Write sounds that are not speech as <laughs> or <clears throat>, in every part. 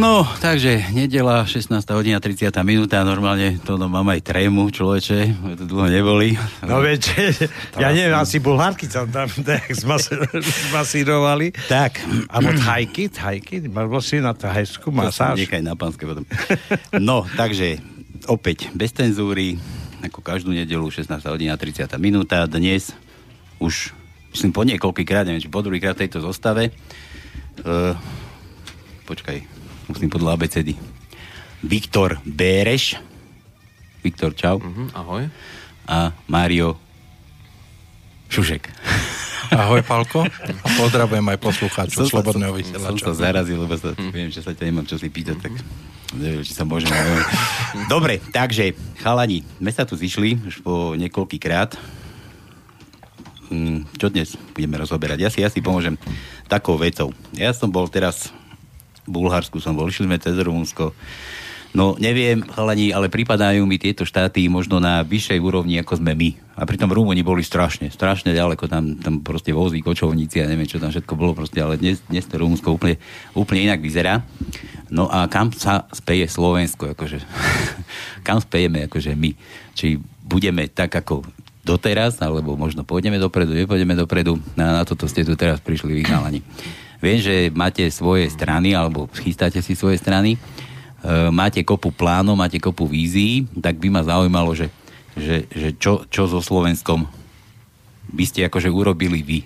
No, takže nedela, 16. hodina, 30. minúta, normálne to no, mám aj trému, človeče, to dlho neboli. No vieš, ja neviem, asi bulhárky tam, tam tak zmasírovali. Tak. Alebo thajky, thajky, bol si na thajskú masáž. Nechaj na pánske potom. No, takže opäť bez cenzúry, ako každú nedelu, 16. hodina, 30. minúta. Dnes už, myslím, po niekoľkýkrát, neviem, či po druhýkrát tejto zostave. Uh, počkaj, musím podľa abecedy. Viktor Béreš. Viktor, čau. Uh-huh, ahoj. A Mário Šušek. Ahoj, Palko. <laughs> A pozdravujem aj poslucháčov Slobodného vysielača. Som sa zarazil, lebo sa, hm. viem, že sa ťa nemám čo si pýtať, tak neviem, či sa môžem. Dobre, takže, chalani, sme sa tu zišli už po niekoľký krát. Hm, čo dnes budeme rozoberať? Ja si, ja si pomôžem takou vecou. Ja som bol teraz Bulharsku som bol, išli sme cez Rumunsko. No neviem, chalani, ale pripadajú mi tieto štáty možno na vyššej úrovni, ako sme my. A pritom Rumúni boli strašne, strašne ďaleko, tam, tam proste vozí, kočovníci a neviem, čo tam všetko bolo proste, ale dnes, dnes to Rumunsko úplne, úplne inak vyzerá. No a kam sa speje Slovensko, akože, <laughs> kam spejeme akože my? Či budeme tak ako doteraz, alebo možno pôjdeme dopredu, nepôjdeme dopredu, na, na toto ste tu teraz prišli vyhnalani. Viem, že máte svoje strany, alebo chystáte si svoje strany, e, máte kopu plánov, máte kopu vízií, tak by ma zaujímalo, že, že, že čo, čo so Slovenskom by ste akože urobili vy.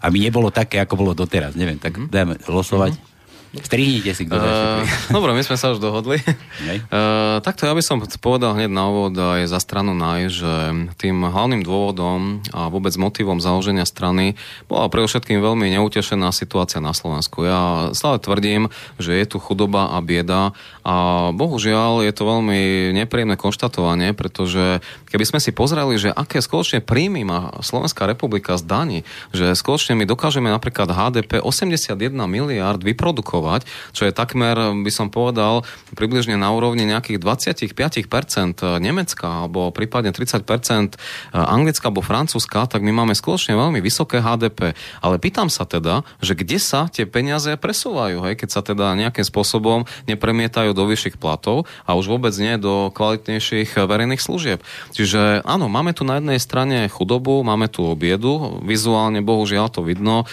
Aby nebolo také, ako bolo doteraz. Neviem, tak mhm. dajme losovať. Strihnite si, kto uh, Dobre, my sme sa už dohodli. Uh, takto ja by som povedal hneď na úvod aj za stranu NAJ, že tým hlavným dôvodom a vôbec motivom založenia strany bola pre všetkým veľmi neutešená situácia na Slovensku. Ja stále tvrdím, že je tu chudoba a bieda a bohužiaľ je to veľmi nepríjemné konštatovanie, pretože keby sme si pozreli, že aké skutočne príjmy má Slovenská republika z daní, že skutočne my dokážeme napríklad HDP 81 miliard vyprodukovať fungovať, čo je takmer, by som povedal, približne na úrovni nejakých 25% Nemecka alebo prípadne 30% Anglicka alebo Francúzska, tak my máme skutočne veľmi vysoké HDP. Ale pýtam sa teda, že kde sa tie peniaze presúvajú, hej, keď sa teda nejakým spôsobom nepremietajú do vyšších platov a už vôbec nie do kvalitnejších verejných služieb. Čiže áno, máme tu na jednej strane chudobu, máme tu biedu, vizuálne bohužiaľ to vidno,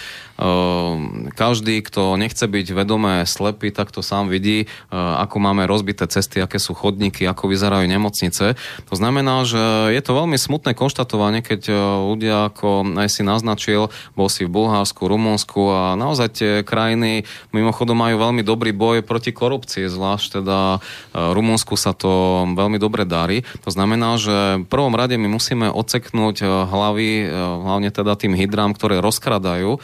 každý, kto nechce byť vedomé slepý, tak to sám vidí, ehm, ako máme rozbité cesty, aké sú chodníky, ako vyzerajú nemocnice. To znamená, že je to veľmi smutné konštatovanie, keď ehm, ľudia, ako aj si naznačil, bol si v Bulharsku, Rumunsku a naozaj tie krajiny mimochodom majú veľmi dobrý boj proti korupcii, zvlášť teda Rumunsku sa to veľmi dobre darí. To znamená, že v prvom rade my musíme odseknúť hlavy, hlavne teda tým hydrám, ktoré rozkradajú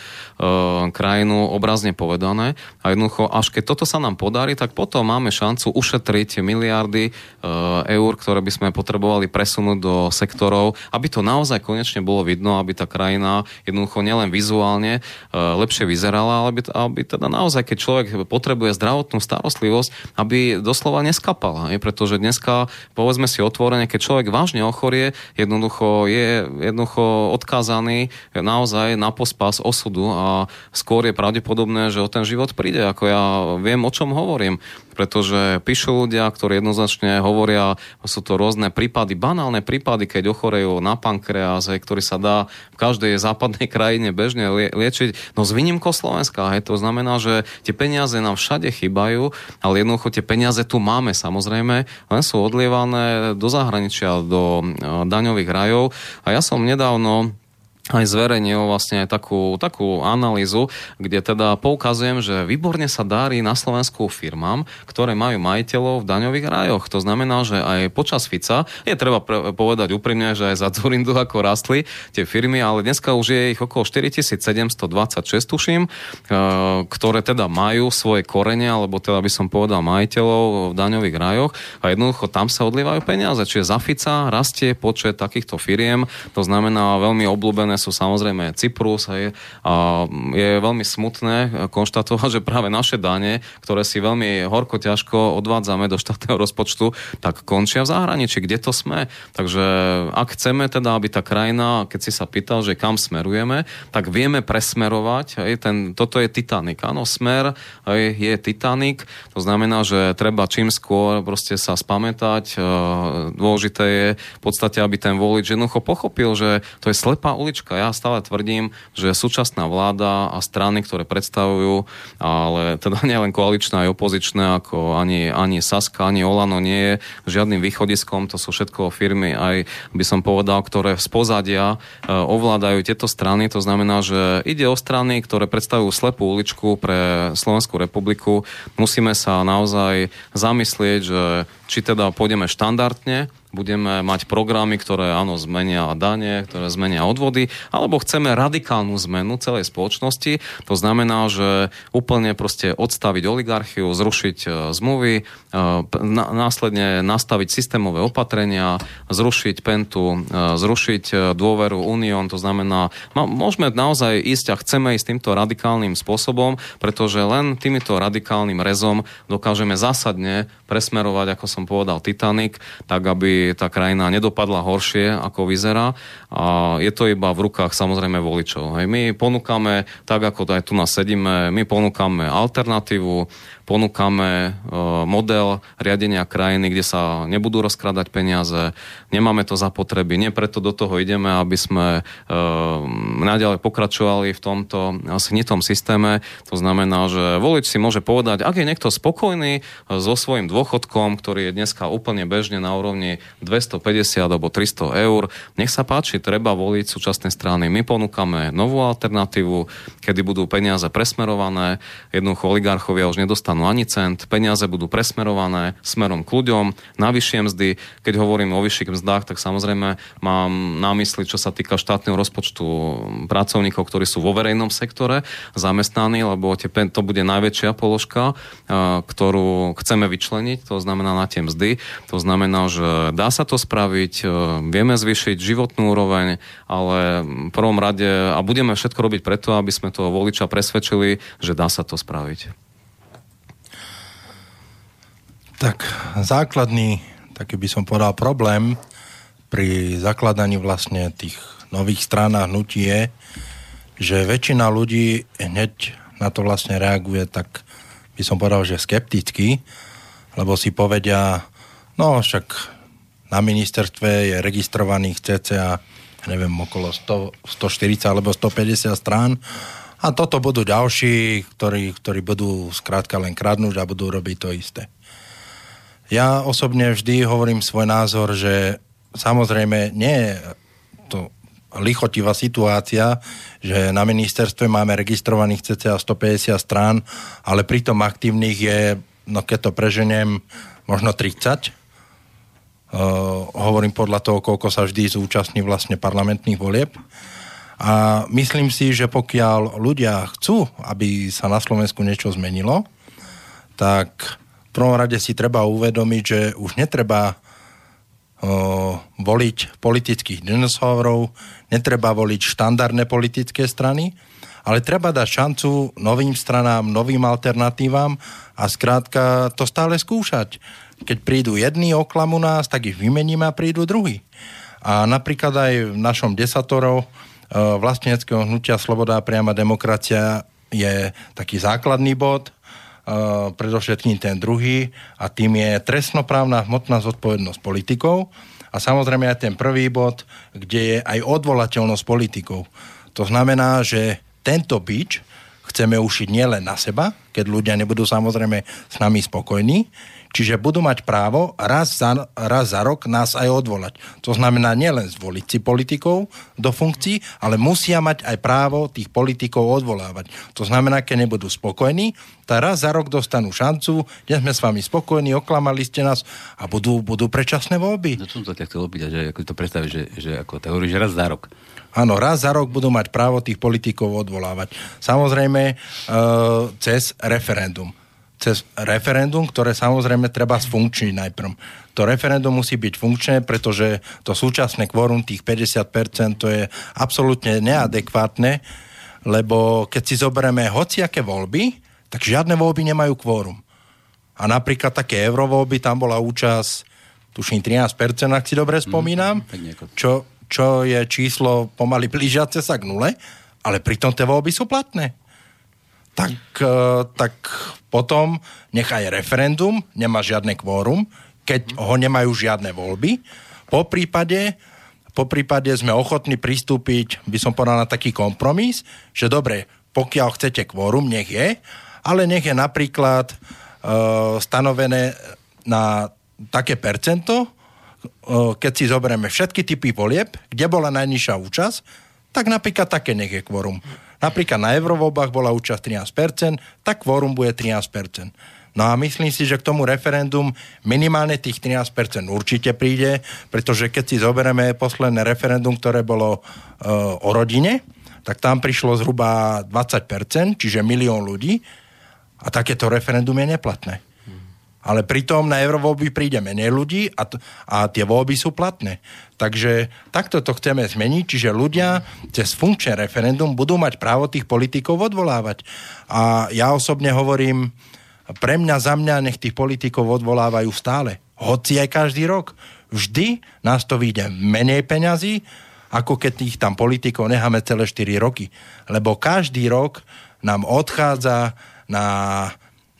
krajinu obrazne povedané. A jednoducho, až keď toto sa nám podarí, tak potom máme šancu ušetriť miliardy e, eur, ktoré by sme potrebovali presunúť do sektorov, aby to naozaj konečne bolo vidno, aby tá krajina jednoducho nielen vizuálne e, lepšie vyzerala, ale aby, aby teda naozaj, keď človek potrebuje zdravotnú starostlivosť, aby doslova neskapala. Je, pretože dneska, povedzme si otvorene, keď človek vážne ochorie, jednoducho je jednoducho odkázaný naozaj na pospas osudu a skôr je pravdepodobné, že o ten život príde, ako ja viem, o čom hovorím. Pretože píšu ľudia, ktorí jednoznačne hovoria, sú to rôzne prípady, banálne prípady, keď ochorejú na pankreas, ktorý sa dá v každej západnej <laughs> krajine bežne liečiť. No s výnimkou Slovenska, hej, to znamená, že tie peniaze nám všade chýbajú, ale jednoducho tie peniaze tu máme samozrejme, len sú odlievané do zahraničia, do e, daňových rajov. A ja som nedávno aj zverejnil vlastne takú, takú analýzu, kde teda poukazujem, že výborne sa darí na Slovensku firmám, ktoré majú majiteľov v daňových rajoch. To znamená, že aj počas Fica, je treba povedať úprimne, že aj za Zurindu ako rastli tie firmy, ale dneska už je ich okolo 4726, tuším, e, ktoré teda majú svoje korene, alebo teda by som povedal majiteľov v daňových rajoch a jednoducho tam sa odlievajú peniaze. Čiže za Fica rastie počet takýchto firiem, to znamená veľmi obľúbené spojené sú samozrejme Cyprus. Hej, a je veľmi smutné konštatovať, <laughs> že práve naše dane, ktoré si veľmi horko ťažko odvádzame do štátneho rozpočtu, tak končia v zahraničí. Kde to sme? Takže ak chceme teda, aby tá krajina, keď si sa pýtal, že kam smerujeme, tak vieme presmerovať. Hej, ten, toto je Titanic. Áno, smer hej, je Titanic. To znamená, že treba čím skôr proste sa spamätať. Dôležité je v podstate, aby ten volič jednoducho pochopil, že to je slepá ulička. Ja stále tvrdím, že súčasná vláda a strany, ktoré predstavujú, ale teda <laughs> nielen koaličné, aj opozičné, ako ani, ani Saska, ani Olano nie je žiadnym východiskom, to sú všetko firmy, aj by som povedal, ktoré z pozadia e, ovládajú tieto strany. To znamená, že ide o strany, ktoré predstavujú slepú uličku pre Slovenskú republiku. Musíme sa naozaj zamyslieť, že či teda pôjdeme štandardne, budeme mať programy, ktoré áno zmenia dane, ktoré zmenia odvody, alebo chceme radikálnu zmenu celej spoločnosti. To znamená, že úplne proste odstaviť oligarchiu, zrušiť e, zmluvy, e, následne nastaviť systémové opatrenia, zrušiť pentu, e, zrušiť dôveru Unión. To znamená, môžeme naozaj ísť a chceme ísť týmto radikálnym spôsobom, pretože len týmito radikálnym rezom dokážeme zásadne presmerovať, ako som povedal, Titanic, tak aby tá krajina nedopadla horšie, ako vyzerá. A je to iba v rukách samozrejme voličov. Hej. My ponúkame, tak ako aj tu nás sedíme, my ponúkame alternatívu, ponúkame e, model riadenia krajiny, kde sa nebudú rozkladať peniaze, nemáme to za potreby, nie preto do toho ideme, aby sme e, naďalej pokračovali v tomto snitom systéme. To znamená, že volič si môže povedať, ak je niekto spokojný e, so svojím dôchodkom, ktorý je dneska úplne bežne na úrovni 250 alebo 300 eur, nech sa páči, treba voliť súčasné strany. My ponúkame novú alternatívu, kedy budú peniaze presmerované, jednoducho oligarchovia už nedostanú ani cent, peniaze budú presmerované smerom k ľuďom, na vyššie mzdy. Keď hovorím o vyšších mzdách, tak samozrejme mám na mysli, čo sa týka štátneho rozpočtu pracovníkov, ktorí sú vo verejnom sektore zamestnaní, lebo to bude najväčšia položka, ktorú chceme vyčleniť, to znamená na tie mzdy. To znamená, že dá sa to spraviť, vieme zvýšiť životnú úroveň, ale v prvom rade a budeme všetko robiť preto, aby sme toho voliča presvedčili, že dá sa to spraviť. Tak základný, taký by som povedal, problém pri zakladaní vlastne tých nových strán a hnutí je, že väčšina ľudí hneď na to vlastne reaguje tak, by som povedal, že skepticky, lebo si povedia, no však na ministerstve je registrovaných cca neviem, okolo 100, 140 alebo 150 strán a toto budú ďalší, ktorí, ktorí budú skrátka len kradnúť a budú robiť to isté. Ja osobne vždy hovorím svoj názor, že samozrejme nie je to lichotivá situácia, že na ministerstve máme registrovaných cca 150 strán, ale pritom aktívnych je, no keď to preženiem, možno 30. Uh, hovorím podľa toho, koľko sa vždy zúčastní vlastne parlamentných volieb. A myslím si, že pokiaľ ľudia chcú, aby sa na Slovensku niečo zmenilo, tak prvom rade si treba uvedomiť, že už netreba o, voliť politických dinosaurov, netreba voliť štandardné politické strany, ale treba dať šancu novým stranám, novým alternatívam a skrátka to stále skúšať. Keď prídu jedni oklamu nás, tak ich vymeníme a prídu druhí. A napríklad aj v našom desatorov vlastneckého hnutia Sloboda a priama demokracia je taký základný bod, Uh, predovšetkým ten druhý a tým je trestnoprávna hmotná zodpovednosť politikov a samozrejme aj ten prvý bod, kde je aj odvolateľnosť politikov. To znamená, že tento bič chceme ušiť nielen na seba, keď ľudia nebudú samozrejme s nami spokojní, Čiže budú mať právo raz za, raz za rok nás aj odvolať. To znamená nielen zvoliť si politikov do funkcií, ale musia mať aj právo tých politikov odvolávať. To znamená, keď nebudú spokojní, tak raz za rok dostanú šancu, kde sme s vami spokojní, oklamali ste nás a budú, budú predčasné voľby. No som to tak chcel opýtať, že ako to predstaviť, že, že ako to hovoríš raz za rok. Áno, raz za rok budú mať právo tých politikov odvolávať. Samozrejme, e, cez referendum cez referendum, ktoré samozrejme treba sfunkčniť najprv. To referendum musí byť funkčné, pretože to súčasné kvórum tých 50% to je absolútne neadekvátne, lebo keď si zoberieme hociaké voľby, tak žiadne voľby nemajú kvórum. A napríklad také eurovoľby, tam bola účasť, tuším 13%, ak si dobre spomínam, mm, čo, čo je číslo pomaly blížiace sa k nule, ale pritom tie voľby sú platné tak, e, tak potom nechaj referendum, nemá žiadne kvórum, keď ho nemajú žiadne voľby. Po prípade, po prípade sme ochotní pristúpiť, by som povedal, na taký kompromis, že dobre, pokiaľ chcete kvórum, nech je, ale nech je napríklad uh, stanovené na také percento, uh, keď si zoberieme všetky typy volieb, kde bola najnižšia účasť, tak napríklad také nech je kvórum. Napríklad na eurovoľbách bola účasť 13%, tak kvórum bude 13%. No a myslím si, že k tomu referendum minimálne tých 13% určite príde, pretože keď si zoberieme posledné referendum, ktoré bolo e, o rodine, tak tam prišlo zhruba 20%, čiže milión ľudí a takéto referendum je neplatné. Ale pritom na eurovoľby príde menej ľudí a, t- a tie voľby sú platné. Takže takto to chceme zmeniť, čiže ľudia cez funkčné referendum budú mať právo tých politikov odvolávať. A ja osobne hovorím, pre mňa, za mňa, nech tých politikov odvolávajú stále. Hoci aj každý rok. Vždy nás to vyjde menej peňazí, ako keď tých tam politikov necháme celé 4 roky. Lebo každý rok nám odchádza na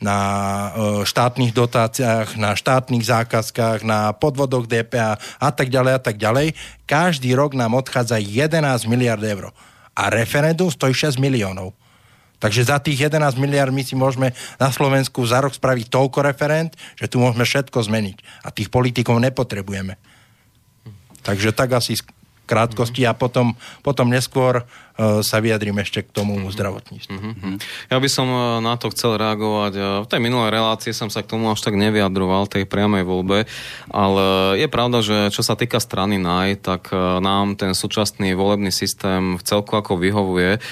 na e, štátnych dotáciách, na štátnych zákazkách, na podvodoch DPA a tak ďalej a tak ďalej. Každý rok nám odchádza 11 miliard eur. A referendum stojí 6 miliónov. Takže za tých 11 miliard my si môžeme na Slovensku za rok spraviť toľko referent, že tu môžeme všetko zmeniť. A tých politikov nepotrebujeme. Takže tak asi krátkosti a potom, potom neskôr sa vyjadrím ešte k tomu mm-hmm. zdravotníctvu. Mm-hmm. Ja by som e, na to chcel reagovať. E, v tej minulej relácii som sa k tomu až tak nevyjadroval, tej priamej voľbe, ale je pravda, že čo sa týka strany NAJ, tak nám ten súčasný volebný systém v celku ako vyhovuje.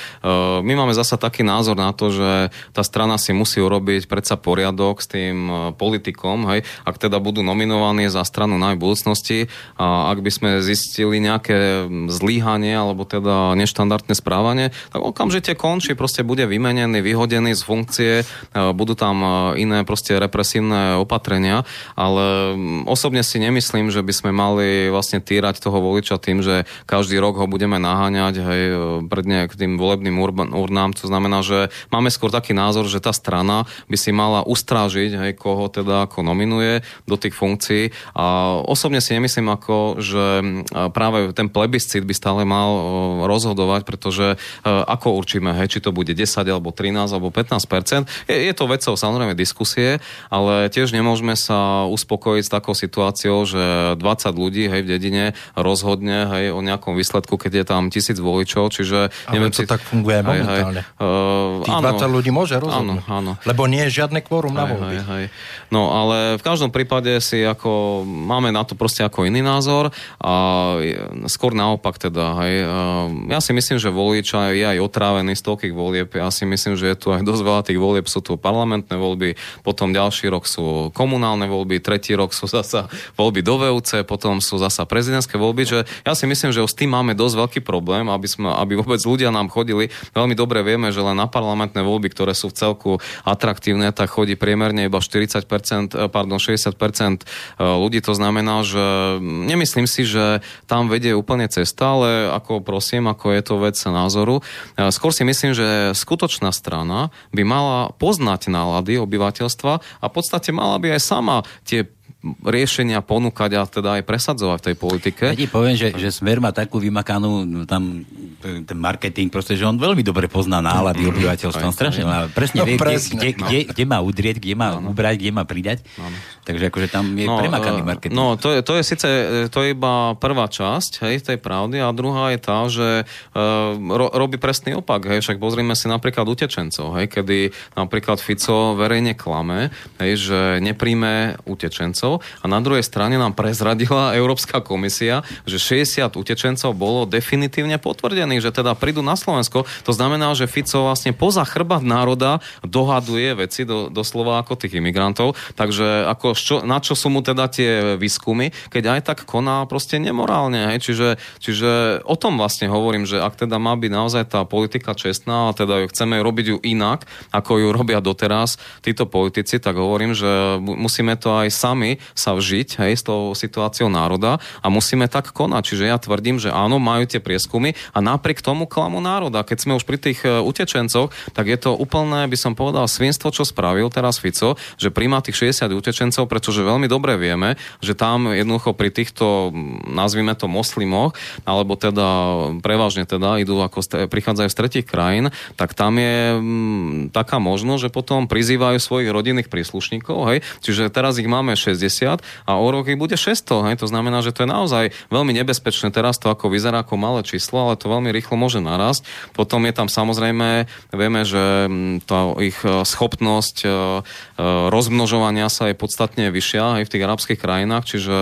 My máme zasa taký názor na to, že tá strana si musí urobiť predsa poriadok s tým politikom, hej, ak teda budú nominovaní za stranu NAJ v budúcnosti a ak by sme zistili nejaké zlíhanie alebo teda neštandardné nekorektné správanie, tak okamžite končí, proste bude vymenený, vyhodený z funkcie, e, budú tam e, iné proste represívne opatrenia, ale mm, osobne si nemyslím, že by sme mali vlastne týrať toho voliča tým, že každý rok ho budeme naháňať hej, e, pred tým volebným urnám. To znamená, že máme skôr taký názor, že tá strana by si mala ustrážiť, hej, koho teda ako nominuje do tých funkcií. A osobne si nemyslím ako, že práve ten plebiscit by stále mal rozhodovať, pretože pretože uh, ako určíme, hej, či to bude 10 alebo 13 alebo 15 je, je to vecou samozrejme diskusie, ale tiež nemôžeme sa uspokojiť s takou situáciou, že 20 ľudí hej, v dedine rozhodne hej, o nejakom výsledku, keď je tam tisíc voličov, čiže... Ale neviem, to si... tak funguje hej, momentálne. Hej, uh, Tých áno, 20 ľudí môže rozhodnúť. Áno, áno. Lebo nie je žiadne kvórum na voľby. Hej, hej. No ale v každom prípade si ako máme na to proste ako iný názor a skôr naopak teda. Hej. Ja si myslím, že voliča je aj otrávený z toľkých volieb. Ja si myslím, že je tu aj dosť veľa tých volieb. Sú tu parlamentné voľby, potom ďalší rok sú komunálne voľby, tretí rok sú zasa voľby do VUC, potom sú zasa prezidentské voľby. Že ja si myslím, že s tým máme dosť veľký problém, aby, sme, aby vôbec ľudia nám chodili. Veľmi dobre vieme, že len na parlamentné voľby, ktoré sú v celku atraktívne, tak chodí priemerne iba 40%, pardon, 60% ľudí. To znamená, že nemyslím si, že tam vedie úplne cesta, ale ako prosím, ako je to vec názoru. Skôr si myslím, že skutočná strana by mala poznať nálady obyvateľstva a v podstate mala by aj sama tie riešenia ponúkať a teda aj presadzovať v tej politike. Ja ti poviem, že, že Smer má takú vymakanú no, tam ten marketing, proste, že on veľmi dobre pozná nálady obyvateľstva. On strašne má, presne no, vie, presne, kde, no. kde, kde, má udrieť, kde má no. ubrať, kde má pridať. No. Takže akože tam je no, premakaný e, marketing. No, to je, to je síce to je iba prvá časť hej, tej pravdy a druhá je tá, že uh, ro, robí presný opak. Hej, však pozrime si napríklad utečencov, hej, kedy napríklad Fico verejne klame, hej, že nepríjme utečencov a na druhej strane nám prezradila <laughs> Európska komisia, že 60 utečencov bolo definitívne potvrdených, že teda prídu na Slovensko. To znamená, že Fico vlastne poza chrbát národa dohaduje veci do, doslova ako tých imigrantov. Takže ako čo, na čo sú mu teda tie výskumy, keď aj tak koná proste nemorálne. Hej? Čiže, čiže o tom vlastne hovorím, že ak teda má byť naozaj tá politika čestná a teda ju chceme robiť ju inak, ako ju robia doteraz títo politici, tak hovorím, že musíme to aj sami sa vžiť hej, s tou situáciou národa a musíme tak konať. Čiže ja tvrdím, že áno, majú tie prieskumy a napriek tomu klamu národa. Keď sme už pri tých e, utečencoch, tak je to úplné, by som povedal, svinstvo, čo spravil teraz Fico, že príjma tých 60 utečencov pretože veľmi dobre vieme, že tam jednoducho pri týchto, nazvime to moslimoch, alebo teda prevažne teda idú ako st- prichádzajú z tretich krajín, tak tam je m, taká možnosť, že potom prizývajú svojich rodinných príslušníkov, hej, čiže teraz ich máme 60 a o rok ich bude 600, hej, to znamená, že to je naozaj veľmi nebezpečné teraz to ako vyzerá ako malé číslo, ale to veľmi rýchlo môže narásť. Potom je tam samozrejme, vieme, že tá ich e, schopnosť e, e, rozmnožovania sa je podstatne vyššia aj v tých arabských krajinách, čiže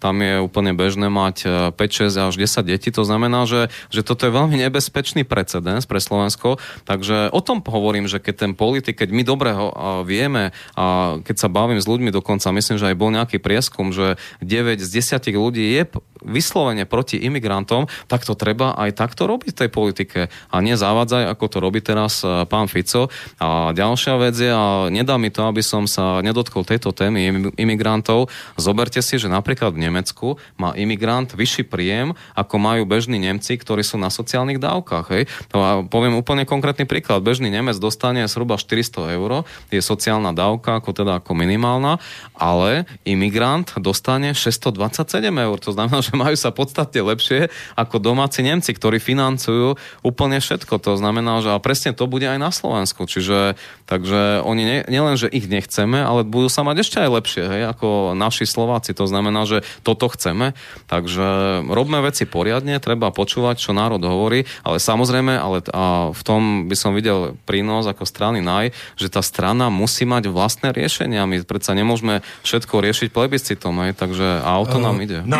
tam je úplne bežné mať 5, e, 6 až 10 detí. To znamená, že, že toto je veľmi nebezpečný precedens pre Slovensko. Takže o tom hovorím, že keď ten politik, keď my dobre ho vieme a keď sa bavím s ľuďmi dokonca, myslím, že aj bol nejaký prieskum, že 9 z 10 ľudí je vyslovene proti imigrantom, tak to treba aj takto robiť v tej politike a nie zavádzať, ako to robí teraz e, pán Fico. A ďalšia vec je, a nedá mi to, aby som sa nedotkol tejto témy imigrantov, zoberte si, že napríklad v Nemecku má imigrant vyšší príjem, ako majú bežní Nemci, ktorí sú na sociálnych dávkach. Hej. To a poviem úplne konkrétny príklad. Bežný Nemec dostane zhruba 400 eur, je sociálna dávka ako teda ako minimálna, ale imigrant dostane 627 eur. To znamená, že majú sa podstatne lepšie ako domáci Nemci, ktorí financujú úplne všetko. To znamená, že a presne to bude aj na Slovensku. Čiže takže oni nie, nielen, že ich nechceme, ale budú sa mať ešte aj lepšie, hej, ako naši Slováci. To znamená, že toto chceme. Takže robme veci poriadne, treba počúvať, čo národ hovorí, ale samozrejme, ale a v tom by som videl prínos ako strany NAJ, že tá strana musí mať vlastné riešenia. My predsa nemôžeme všetko riešiť plebiscitom, hej, takže a o to nám ide. No,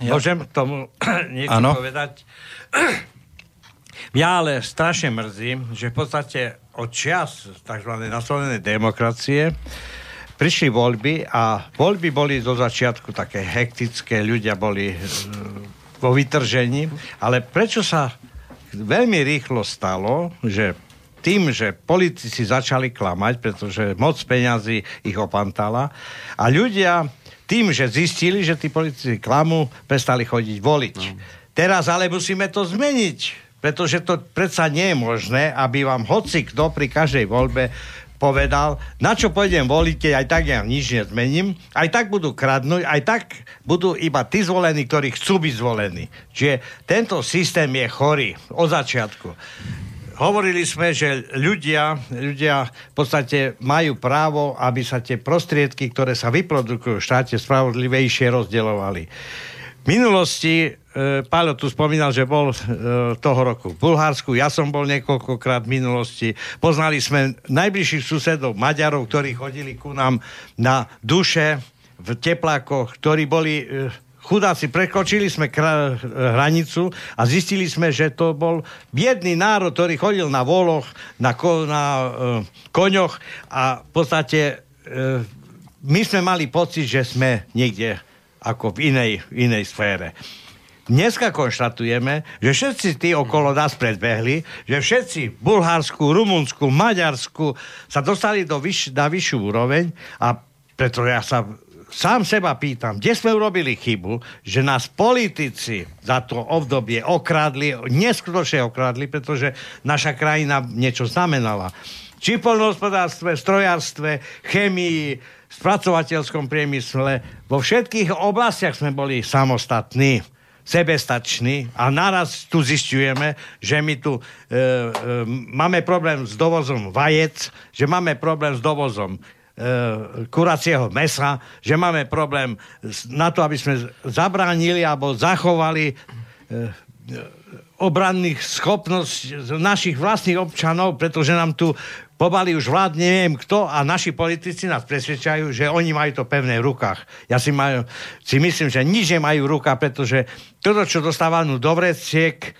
Ja. <clears throat> Môžem k tomu <clears throat> niečo ano. povedať? <clears throat> Mňa ale strašne mrzí, že v podstate od čias tzv. naslovenej demokracie prišli voľby a voľby boli zo začiatku také hektické, ľudia boli e, vo vytržení, ale prečo sa veľmi rýchlo stalo, že tým, že politici začali klamať, pretože moc peňazí ich opantala a ľudia tým, že zistili, že tí politici klamu, prestali chodiť voliť. No. Teraz ale musíme to zmeniť, pretože to predsa nie je možné, aby vám hoci kto pri každej voľbe povedal, na čo pôjdem voliť, keď aj tak ja nič nezmením, aj tak budú kradnúť, aj tak budú iba tí zvolení, ktorí chcú byť zvolení. Čiže tento systém je chorý od začiatku hovorili sme, že ľudia, ľudia v podstate majú právo, aby sa tie prostriedky, ktoré sa vyprodukujú v štáte, spravodlivejšie rozdeľovali. V minulosti, e, Páľo tu spomínal, že bol e, toho roku v Bulharsku, ja som bol niekoľkokrát v minulosti. Poznali sme najbližších susedov Maďarov, ktorí chodili ku nám na duše v teplákoch, ktorí boli e, chudáci, prekročili sme kra- hranicu a zistili sme, že to bol biedný národ, ktorý chodil na voloch, na, ko- na uh, koňoch a v podstate uh, my sme mali pocit, že sme niekde ako v inej, inej sfére. Dneska konštatujeme, že všetci tí okolo nás predbehli, že všetci Bulharsku, Rumunsku, Maďarsku sa dostali do vyš- na vyššiu úroveň a preto ja sa sám seba pýtam, kde sme urobili chybu, že nás politici za to obdobie okradli, neskutočne okradli, pretože naša krajina niečo znamenala. Či v polnohospodárstve, strojárstve, chemii, spracovateľskom priemysle, vo všetkých oblastiach sme boli samostatní sebestační a naraz tu zistujeme, že my tu e, e, máme problém s dovozom vajec, že máme problém s dovozom kuracieho mesa, že máme problém na to, aby sme zabránili alebo zachovali obranných schopnosť našich vlastných občanov, pretože nám tu pobali už vlád neviem kto a naši politici nás presvedčajú, že oni majú to pevné v rukách. Ja si, majú, si myslím, že nič nemajú v rukách, pretože toto, čo dostávajú do vreciek, e,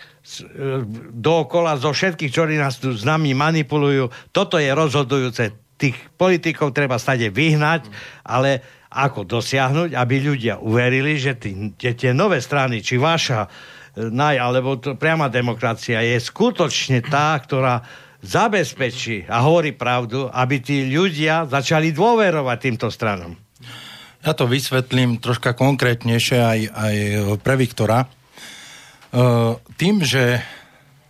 dookola zo všetkých, ktorí nás tu s nami manipulujú, toto je rozhodujúce. Tých politikov treba stade vyhnať, ale ako dosiahnuť, aby ľudia uverili, že tí, tie nové strany, či vaša, naj, alebo to, priama demokracia je skutočne tá, ktorá zabezpečí a hovorí pravdu, aby tí ľudia začali dôverovať týmto stranom. Ja to vysvetlím troška konkrétnejšie aj, aj pre Viktora. E, tým, že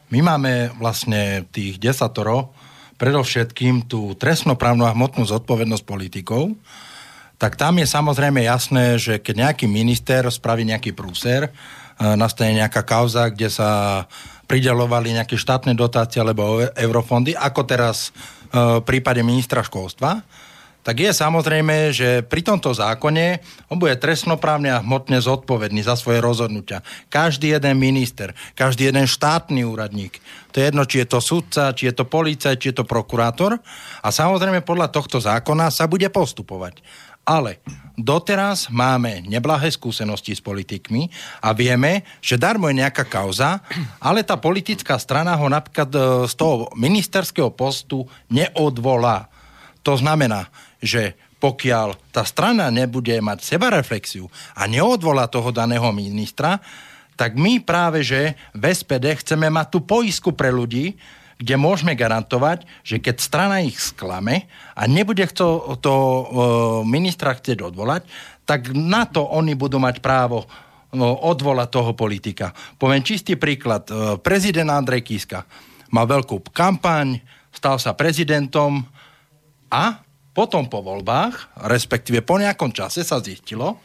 my máme vlastne tých desatoro, predovšetkým tú trestnoprávnu a hmotnú zodpovednosť politikov, tak tam je samozrejme jasné, že keď nejaký minister spraví nejaký prúser, E, nastane nejaká kauza, kde sa pridelovali nejaké štátne dotácie alebo eurofondy, ako teraz e, v prípade ministra školstva, tak je samozrejme, že pri tomto zákone on bude trestnoprávne a hmotne zodpovedný za svoje rozhodnutia. Každý jeden minister, každý jeden štátny úradník. To je jedno, či je to sudca, či je to policajt, či je to prokurátor. A samozrejme podľa tohto zákona sa bude postupovať. Ale doteraz máme neblahé skúsenosti s politikmi a vieme, že darmo je nejaká kauza, ale tá politická strana ho napríklad e, z toho ministerského postu neodvolá. To znamená, že pokiaľ tá strana nebude mať sebareflexiu a neodvolá toho daného ministra, tak my práve, že v SPD chceme mať tú poisku pre ľudí, kde môžeme garantovať, že keď strana ich sklame a nebude to, to e, ministra chcieť odvolať, tak na to oni budú mať právo no, odvolať toho politika. Poviem čistý príklad. E, prezident Andrej Kiska mal veľkú kampaň, stal sa prezidentom a potom po voľbách, respektíve po nejakom čase sa zistilo,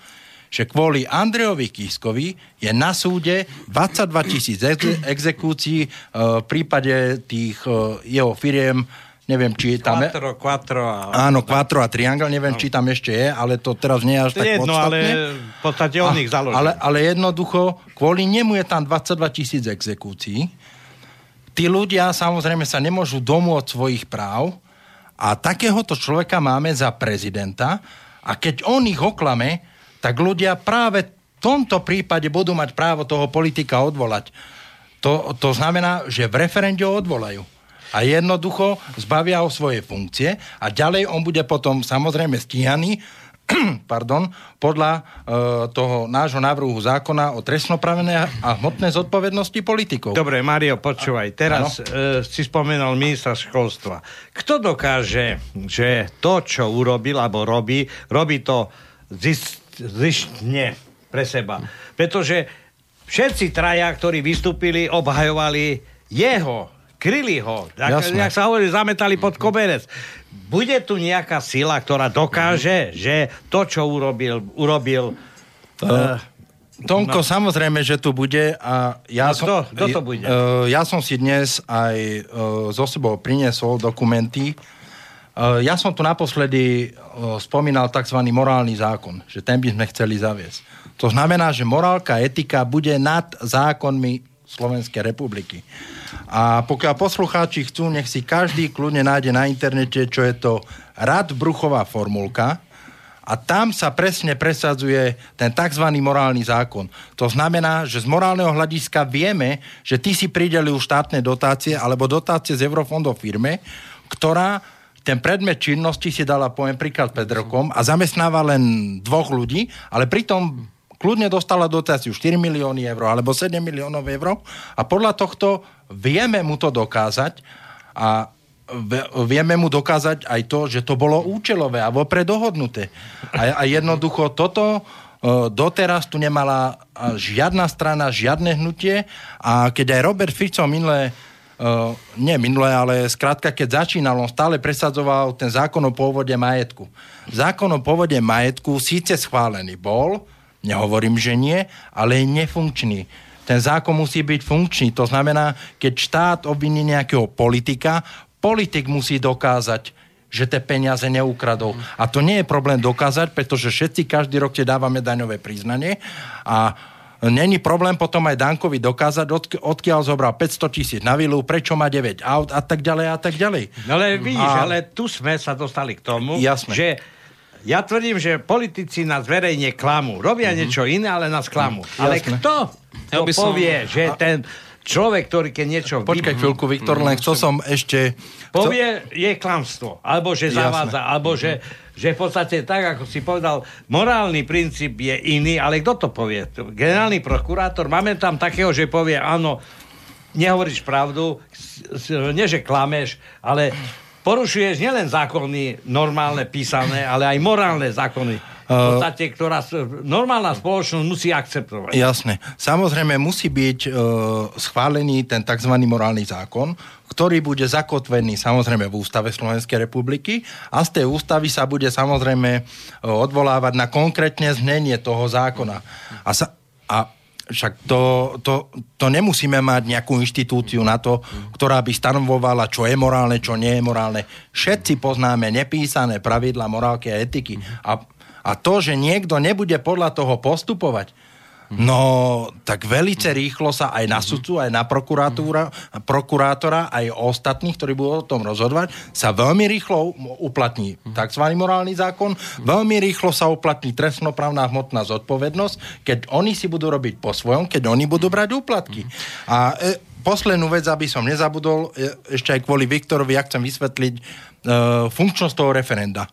že kvôli Andrejovi Kiskovi je na súde 22 tisíc ex- exekúcií uh, v prípade tých uh, jeho firiem neviem, či tam je... Quattro, quattro a... Áno, Quattro a Triangle, neviem, no. či tam ešte je, ale to teraz nie je až to tak jedno, podstatné. ale v podstate on ich založil. Ale, ale jednoducho, kvôli nemu je tam 22 tisíc exekúcií. Tí ľudia samozrejme sa nemôžu domôcť svojich práv a takéhoto človeka máme za prezidenta a keď on ich oklame, tak ľudia práve v tomto prípade budú mať právo toho politika odvolať. To, to znamená, že v referende ho odvolajú. A jednoducho zbavia ho svoje funkcie a ďalej on bude potom samozrejme stíhaný <clears throat> pardon, podľa e, toho nášho návrhu zákona o trestnopravené a hmotné zodpovednosti politikov. Dobre, Mario, počúvaj. Teraz e, si spomenul ministra školstva. Kto dokáže, že to, čo urobil alebo robí, robí to zist, pre seba. Pretože všetci traja, ktorí vystúpili, obhajovali jeho, kryli ho. Jak sa hovorí, zametali pod koberec. Bude tu nejaká sila, ktorá dokáže, že to, čo urobil, urobil... Uh, Tomko, no. samozrejme, že tu bude a ja no, som... Kto, kto to bude? Uh, ja som si dnes aj uh, zo sebou priniesol dokumenty, Eh, ja som tu naposledy eh, spomínal tzv. morálny zákon, že ten by sme chceli zaviesť. To znamená, že morálka etika bude nad zákonmi Slovenskej republiky. A pokiaľ poslucháči chcú, nech si každý kľudne nájde na internete, čo je to Radbruchová formulka, a tam sa presne presadzuje ten tzv. morálny zákon. To znamená, že z morálneho hľadiska vieme, že ty si pridelil štátne dotácie alebo dotácie z eurofondov firme, ktorá ten predmet činnosti si dala, poviem príklad, pred rokom a zamestnáva len dvoch ľudí, ale pritom kľudne dostala dotáciu 4 milióny eur alebo 7 miliónov eur a podľa tohto vieme mu to dokázať a vieme mu dokázať aj to, že to bolo účelové a vopred dohodnuté. A, a jednoducho toto e, doteraz tu nemala žiadna strana, žiadne hnutie a keď aj Robert Fico minulé Uh, nie minulé, ale skrátka, keď začínal, on stále presadzoval ten zákon o pôvode majetku. Zákon o pôvode majetku síce schválený bol, nehovorím, že nie, ale je nefunkčný. Ten zákon musí byť funkčný. To znamená, keď štát obviní nejakého politika, politik musí dokázať, že tie peniaze neukradol. A to nie je problém dokázať, pretože všetci každý rok tie dávame daňové priznanie a Není problém potom aj Dankovi dokázať, od, odkiaľ zobral 500 tisíc na vilu, prečo má 9 aut a tak ďalej a tak ďalej. No ale vidíš, a... ale tu sme sa dostali k tomu, Jasné. že ja tvrdím, že politici nás verejne klamú. Robia mm-hmm. niečo iné, ale nás klamú. Mm, ale kto ja by som... povie, že ten človek, ktorý keď niečo... Počkaj chvíľku, Viktor, len chcel som ešte... Povie, je klamstvo. Alebo že zavádza, alebo že že v podstate tak, ako si povedal, morálny princíp je iný, ale kto to povie? Generálny prokurátor, máme tam takého, že povie, áno, nehovoríš pravdu, nie že klameš, ale porušuješ nielen zákony normálne písané, ale aj morálne zákony v podstate, ktorá normálna spoločnosť musí akceptovať. Jasné. Samozrejme musí byť uh, schválený ten tzv. morálny zákon, ktorý bude zakotvený samozrejme v Ústave Slovenskej republiky a z tej ústavy sa bude samozrejme uh, odvolávať na konkrétne znenie toho zákona. A, sa, a však to, to, to nemusíme mať nejakú inštitúciu na to, ktorá by stanovovala, čo je morálne, čo nie je morálne. Všetci poznáme nepísané pravidla morálky a etiky. A a to, že niekto nebude podľa toho postupovať, No, tak velice rýchlo sa aj na sudcu, aj na prokurátora, aj ostatných, ktorí budú o tom rozhodovať, sa veľmi rýchlo uplatní tzv. morálny zákon, veľmi rýchlo sa uplatní trestnoprávna hmotná zodpovednosť, keď oni si budú robiť po svojom, keď oni budú brať úplatky. A e, poslednú vec, aby som nezabudol, e, ešte aj kvôli Viktorovi, ja chcem vysvetliť e, funkčnosť toho referenda.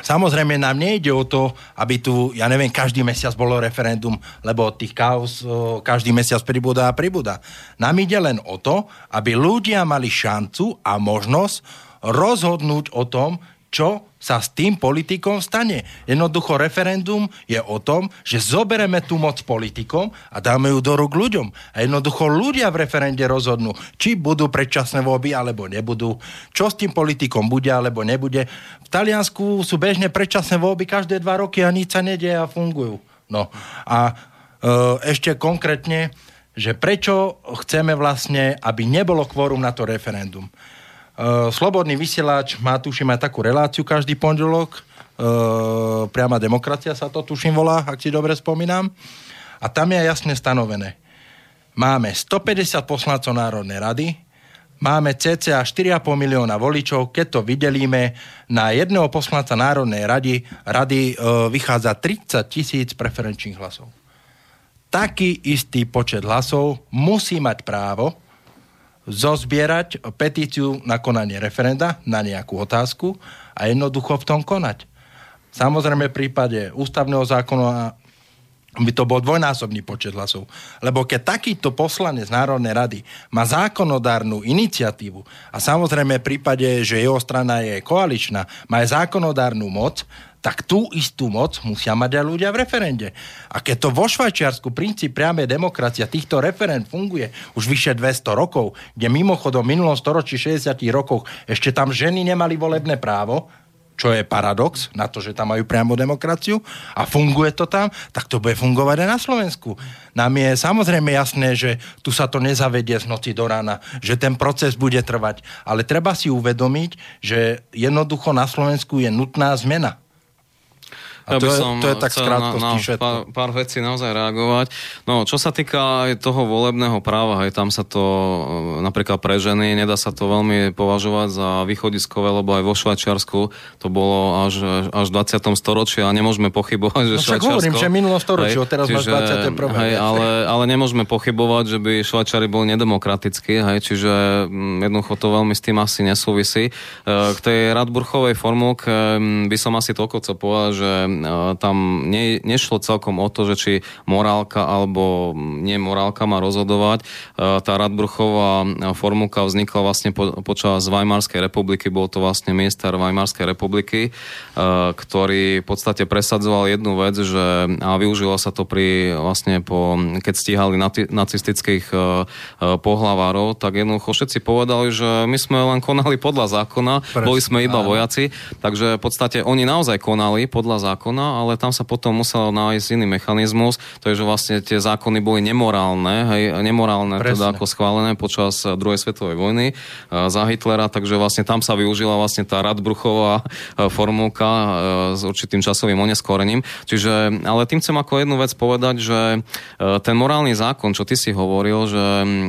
Samozrejme nám nejde o to, aby tu, ja neviem, každý mesiac bolo referendum, lebo tých kaos každý mesiac pribúda a pribúda. Nám ide len o to, aby ľudia mali šancu a možnosť rozhodnúť o tom, čo sa s tým politikom stane. Jednoducho referendum je o tom, že zobereme tú moc politikom a dáme ju do rúk ľuďom. A jednoducho ľudia v referende rozhodnú, či budú predčasné voľby alebo nebudú, čo s tým politikom bude alebo nebude. V Taliansku sú bežne predčasné voľby každé dva roky a nič sa nedieje a fungujú. No a e, ešte konkrétne, že prečo chceme vlastne, aby nebolo kvórum na to referendum. Uh, Slobodný vysielač má, tuším, aj takú reláciu každý pondelok. Uh, priama demokracia sa to, tuším, volá, ak si dobre spomínam. A tam je jasne stanovené. Máme 150 poslancov Národnej rady, máme cca 4,5 milióna voličov. Keď to vydelíme, na jedného poslanca Národnej rady, rady uh, vychádza 30 tisíc preferenčných hlasov. Taký istý počet hlasov musí mať právo zozbierať petíciu na konanie referenda na nejakú otázku a jednoducho v tom konať. Samozrejme v prípade ústavného zákona by to bol dvojnásobný počet hlasov. Lebo keď takýto poslanec Národnej rady má zákonodárnu iniciatívu a samozrejme v prípade, že jeho strana je koaličná, má aj zákonodárnu moc, tak tú istú moc musia mať aj ľudia v referende. A keď to vo Švajčiarsku princíp priamej demokracia týchto referend funguje už vyše 200 rokov, kde mimochodom v minulom storočí 60 rokoch ešte tam ženy nemali volebné právo, čo je paradox na to, že tam majú priamo demokraciu a funguje to tam, tak to bude fungovať aj na Slovensku. Nám je samozrejme jasné, že tu sa to nezavedie z noci do rána, že ten proces bude trvať, ale treba si uvedomiť, že jednoducho na Slovensku je nutná zmena ja to, som je, to je tak na, na pár, pár vecí naozaj reagovať. No, čo sa týka aj toho volebného práva, aj tam sa to e, napríklad pre ženy, nedá sa to veľmi považovať za východiskové, lebo aj vo Švajčiarsku to bolo až, až v 20. storočí a nemôžeme pochybovať, že no, Švajčiarsko... hovorím, že minulom storočí, hej, teraz čiže, máš 21. Hej, ale, ale nemôžeme pochybovať, že by Švajčari boli nedemokratickí, hej, čiže mm, jednoducho to veľmi s tým asi nesúvisí. E, k tej Radburchovej formulke mm, by som asi toľko chcel povedať, že tam ne, nešlo celkom o to, že či morálka alebo nie morálka má rozhodovať. E, tá Radbruchová formulka vznikla vlastne po, počas Weimarskej republiky, bol to vlastne miester Weimarskej republiky, ktorý v podstate presadzoval jednu vec, že a využilo sa to pri vlastne po, keď stíhali nacistických pohlavárov, tak jednoducho všetci povedali, že my sme len konali podľa zákona, Presne, boli sme iba vojaci, takže v podstate oni naozaj konali podľa zákona zákona, ale tam sa potom musel nájsť iný mechanizmus, to je, že vlastne tie zákony boli nemorálne, hej, nemorálne Presne. teda ako schválené počas druhej svetovej vojny za Hitlera, takže vlastne tam sa využila vlastne tá Radbruchová formulka s určitým časovým oneskorením. Čiže, ale tým chcem ako jednu vec povedať, že ten morálny zákon, čo ty si hovoril, že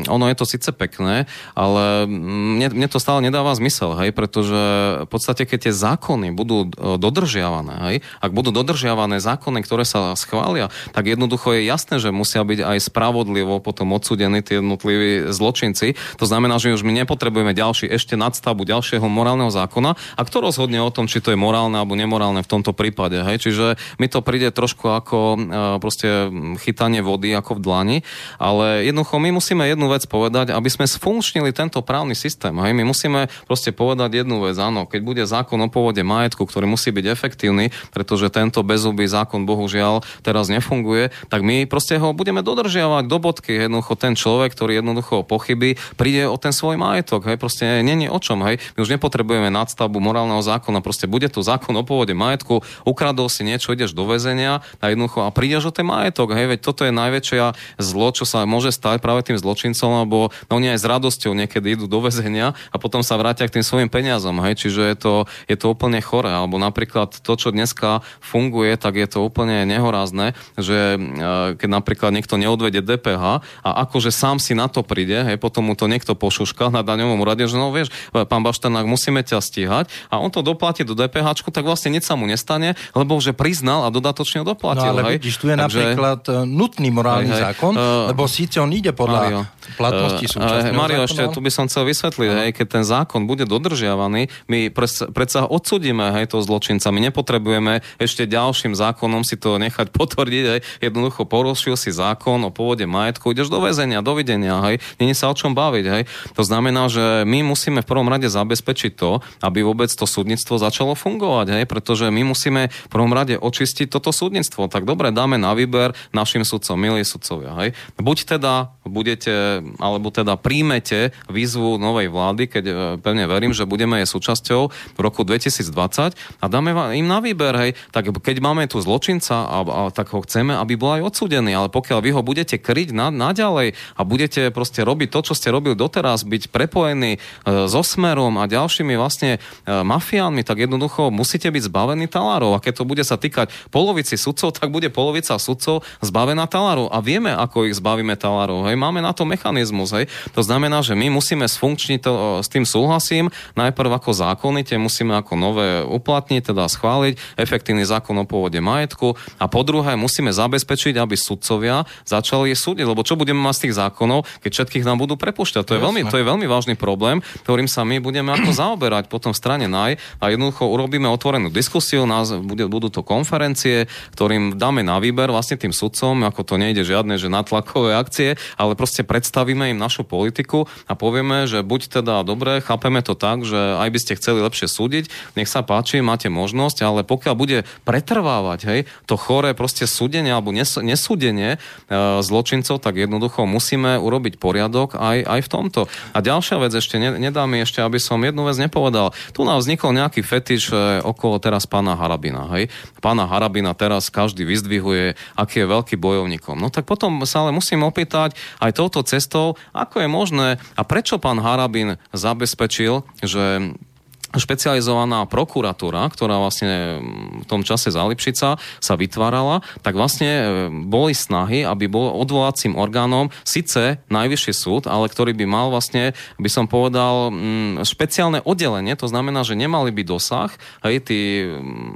ono je to síce pekné, ale mne, mne to stále nedáva zmysel, hej, pretože v podstate, keď tie zákony budú e, dodržiavané, hej, ak budú dodržiavané zákony, ktoré sa schvália, tak jednoducho je jasné, že musia byť aj spravodlivo potom odsudení tie jednotliví zločinci. To znamená, že už my nepotrebujeme ďalší ešte nadstavbu ďalšieho morálneho zákona. A kto rozhodne o tom, či to je morálne alebo nemorálne v tomto prípade? Hej? Čiže mi to príde trošku ako e, proste chytanie vody ako v dlani, ale jednoducho my musíme jednu vec povedať, aby sme sfunkčnili tento právny systém. Hej? My musíme proste povedať jednu vec, áno, keď bude zákon o pôvode majetku, ktorý musí byť efektívny, pretože tento bezubý zákon bohužiaľ teraz nefunguje, tak my proste ho budeme dodržiavať do bodky. Jednoducho ten človek, ktorý jednoducho pochybí, príde o ten svoj majetok. Hej? Proste není o čom. Hej? My už nepotrebujeme nadstavbu morálneho zákona, proste bude tu zákon o pôvode majetku, ukradol si niečo, ideš do väzenia a jednoducho a prídeš o ten majetok. Hej? Veď toto je najväčšia zlo, čo sa môže stať práve tým zločincom, lebo oni aj s radosťou niekedy idú do väzenia a potom sa vrátia k tým svojim peniazom. Hej? Čiže je to, je to úplne chore. Alebo napríklad to, čo dneska funguje, tak je to úplne nehorázne, že e, keď napríklad niekto neodvede DPH a akože sám si na to príde, hej, potom mu to niekto pošuška na daňovom úrade, že no vieš, pán Bašternák, musíme ťa stíhať a on to doplatí do DPH, tak vlastne nič sa mu nestane, lebo že priznal a dodatočne doplatil. No ale hej. vidíš, tu je Takže, napríklad e, nutný morálny hej, hej, zákon, uh, lebo síce on ide podľa Mario, platnosti súčasného uh, Mario, ešte tu by som chcel vysvetliť, hej, keď ten zákon bude dodržiavaný, my predsa odsudíme hej, toho zločinca. My nepotrebujeme ešte ďalším zákonom si to nechať <laughs> potvrdiť. Hej. Jednoducho porušil si zákon o pôvode majetku, ideš do väzenia, dovidenia. Hej. Není sa o čom baviť. Hej. To znamená, že my musíme v prvom rade zabezpečiť to, aby vôbec to súdnictvo začalo fungovať. Hej. Pretože my musíme v prvom rade očistiť toto súdnictvo. Tak dobre, dáme na výber našim sudcom, milí sudcovia. Hej. Buď teda budete, alebo teda príjmete výzvu novej vlády, keď e, pevne verím, že budeme jej súčasťou v roku 2020 a dáme im na výber, hej, tak keď máme tu zločinca, a, a, tak ho chceme, aby bol aj odsudený, ale pokiaľ vy ho budete kryť na, naďalej a budete proste robiť to, čo ste robili doteraz, byť prepojení e, so Smerom a ďalšími vlastne e, mafiánmi, tak jednoducho musíte byť zbavení talárov. A keď to bude sa týkať polovici sudcov, tak bude polovica sudcov zbavená talárov. A vieme, ako ich zbavíme talárov. Hej. Máme na to mechanizmus. Hej. To znamená, že my musíme sfunkčniť to, s tým súhlasím, najprv ako zákony, tie musíme ako nové uplatniť, teda schváliť, efektívny zákon o pôvode majetku a po druhé musíme zabezpečiť, aby sudcovia začali súdiť, lebo čo budeme mať z tých zákonov, keď všetkých nám budú prepušťať. To je, veľmi, to je veľmi vážny problém, ktorým sa my budeme ako <clears throat> zaoberať potom v strane NAJ a jednoducho urobíme otvorenú diskusiu, nás, bude, budú to konferencie, ktorým dáme na výber vlastne tým sudcom, ako to nejde žiadne, že natlakové akcie, ale proste predstavíme im našu politiku a povieme, že buď teda dobre, chápeme to tak, že aj by ste chceli lepšie súdiť, nech sa páči, máte možnosť, ale pokiaľ bude pretrvávať hej, to chore proste súdenie alebo nes, nesúdenie e, zločincov, tak jednoducho musíme urobiť poriadok aj, aj v tomto. A ďalšia vec ešte, ne, nedá mi ešte, aby som jednu vec nepovedal. Tu nám vznikol nejaký fetiš e, okolo teraz pána Harabina. Hej. Pána Harabina teraz každý vyzdvihuje, aký je veľký bojovníkom. No tak potom sa ale musím opýtať aj touto cestou, ako je možné a prečo pán Harabin zabezpečil, že špecializovaná prokuratúra, ktorá vlastne v tom čase za Lipšica sa vytvárala, tak vlastne e, boli snahy, aby bol odvolacím orgánom síce najvyšší súd, ale ktorý by mal vlastne, by som povedal, špeciálne oddelenie, to znamená, že nemali by dosah, hej, tí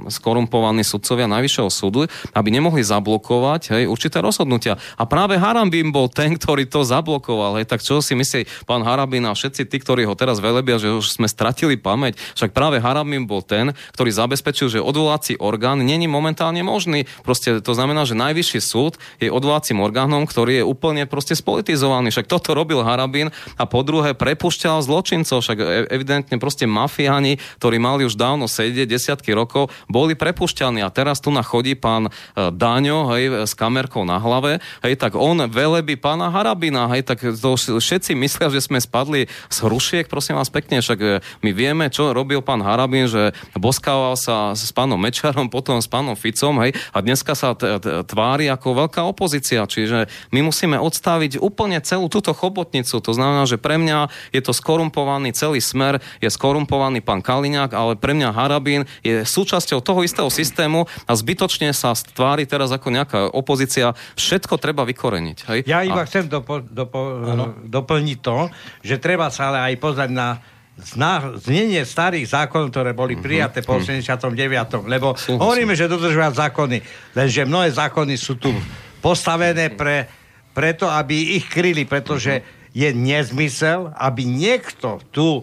skorumpovaní sudcovia najvyššieho súdu, aby nemohli zablokovať hej, určité rozhodnutia. A práve Harambin bol ten, ktorý to zablokoval. Hej, tak čo si myslí pán Harabin a všetci tí, ktorí ho teraz velebia, že už sme stratili pamäť, však práve Harabin bol ten, ktorý zabezpečil, že odvolací orgán není momentálne možný. Proste to znamená, že najvyšší súd je odvolacím orgánom, ktorý je úplne proste spolitizovaný. Však toto robil Harabin a po druhé prepušťal zločincov. Však e- evidentne proste mafiáni, ktorí mali už dávno sedieť desiatky rokov, boli prepušťaní. A teraz tu nachodí pán e, Daňo hej, s kamerkou na hlave, hej, tak on veleby pána Harabina, hej, tak to všetci myslia, že sme spadli z hrušiek, prosím vás pekne, však e, my vieme, čo robil pán Harabin, že boskával sa s pánom Mečarom, <laughs> potom s pánom Ficom, hej, a dneska sa t- t- tvári ako veľká opozícia, čiže my musíme odstaviť úplne celú túto chobotnicu, to znamená, že pre mňa je to skorumpovaný celý smer, je skorumpovaný pán Kaliňák, ale pre mňa Harabin je súčasťou toho istého systému a zbytočne sa tvári teraz ako nejaká opozícia, všetko treba vykoreniť. Hej? Ja iba a... chcem dopo, dopo, doplniť to, že treba sa ale aj pozrieť na zna, znenie starých zákonov, ktoré boli mhm. prijaté po 89. Mhm. Lebo Súhlasím. hovoríme, že dodržovať zákony, lenže mnohé zákony sú tu postavené pre, preto, aby ich kryli, pretože je nezmysel, aby niekto tu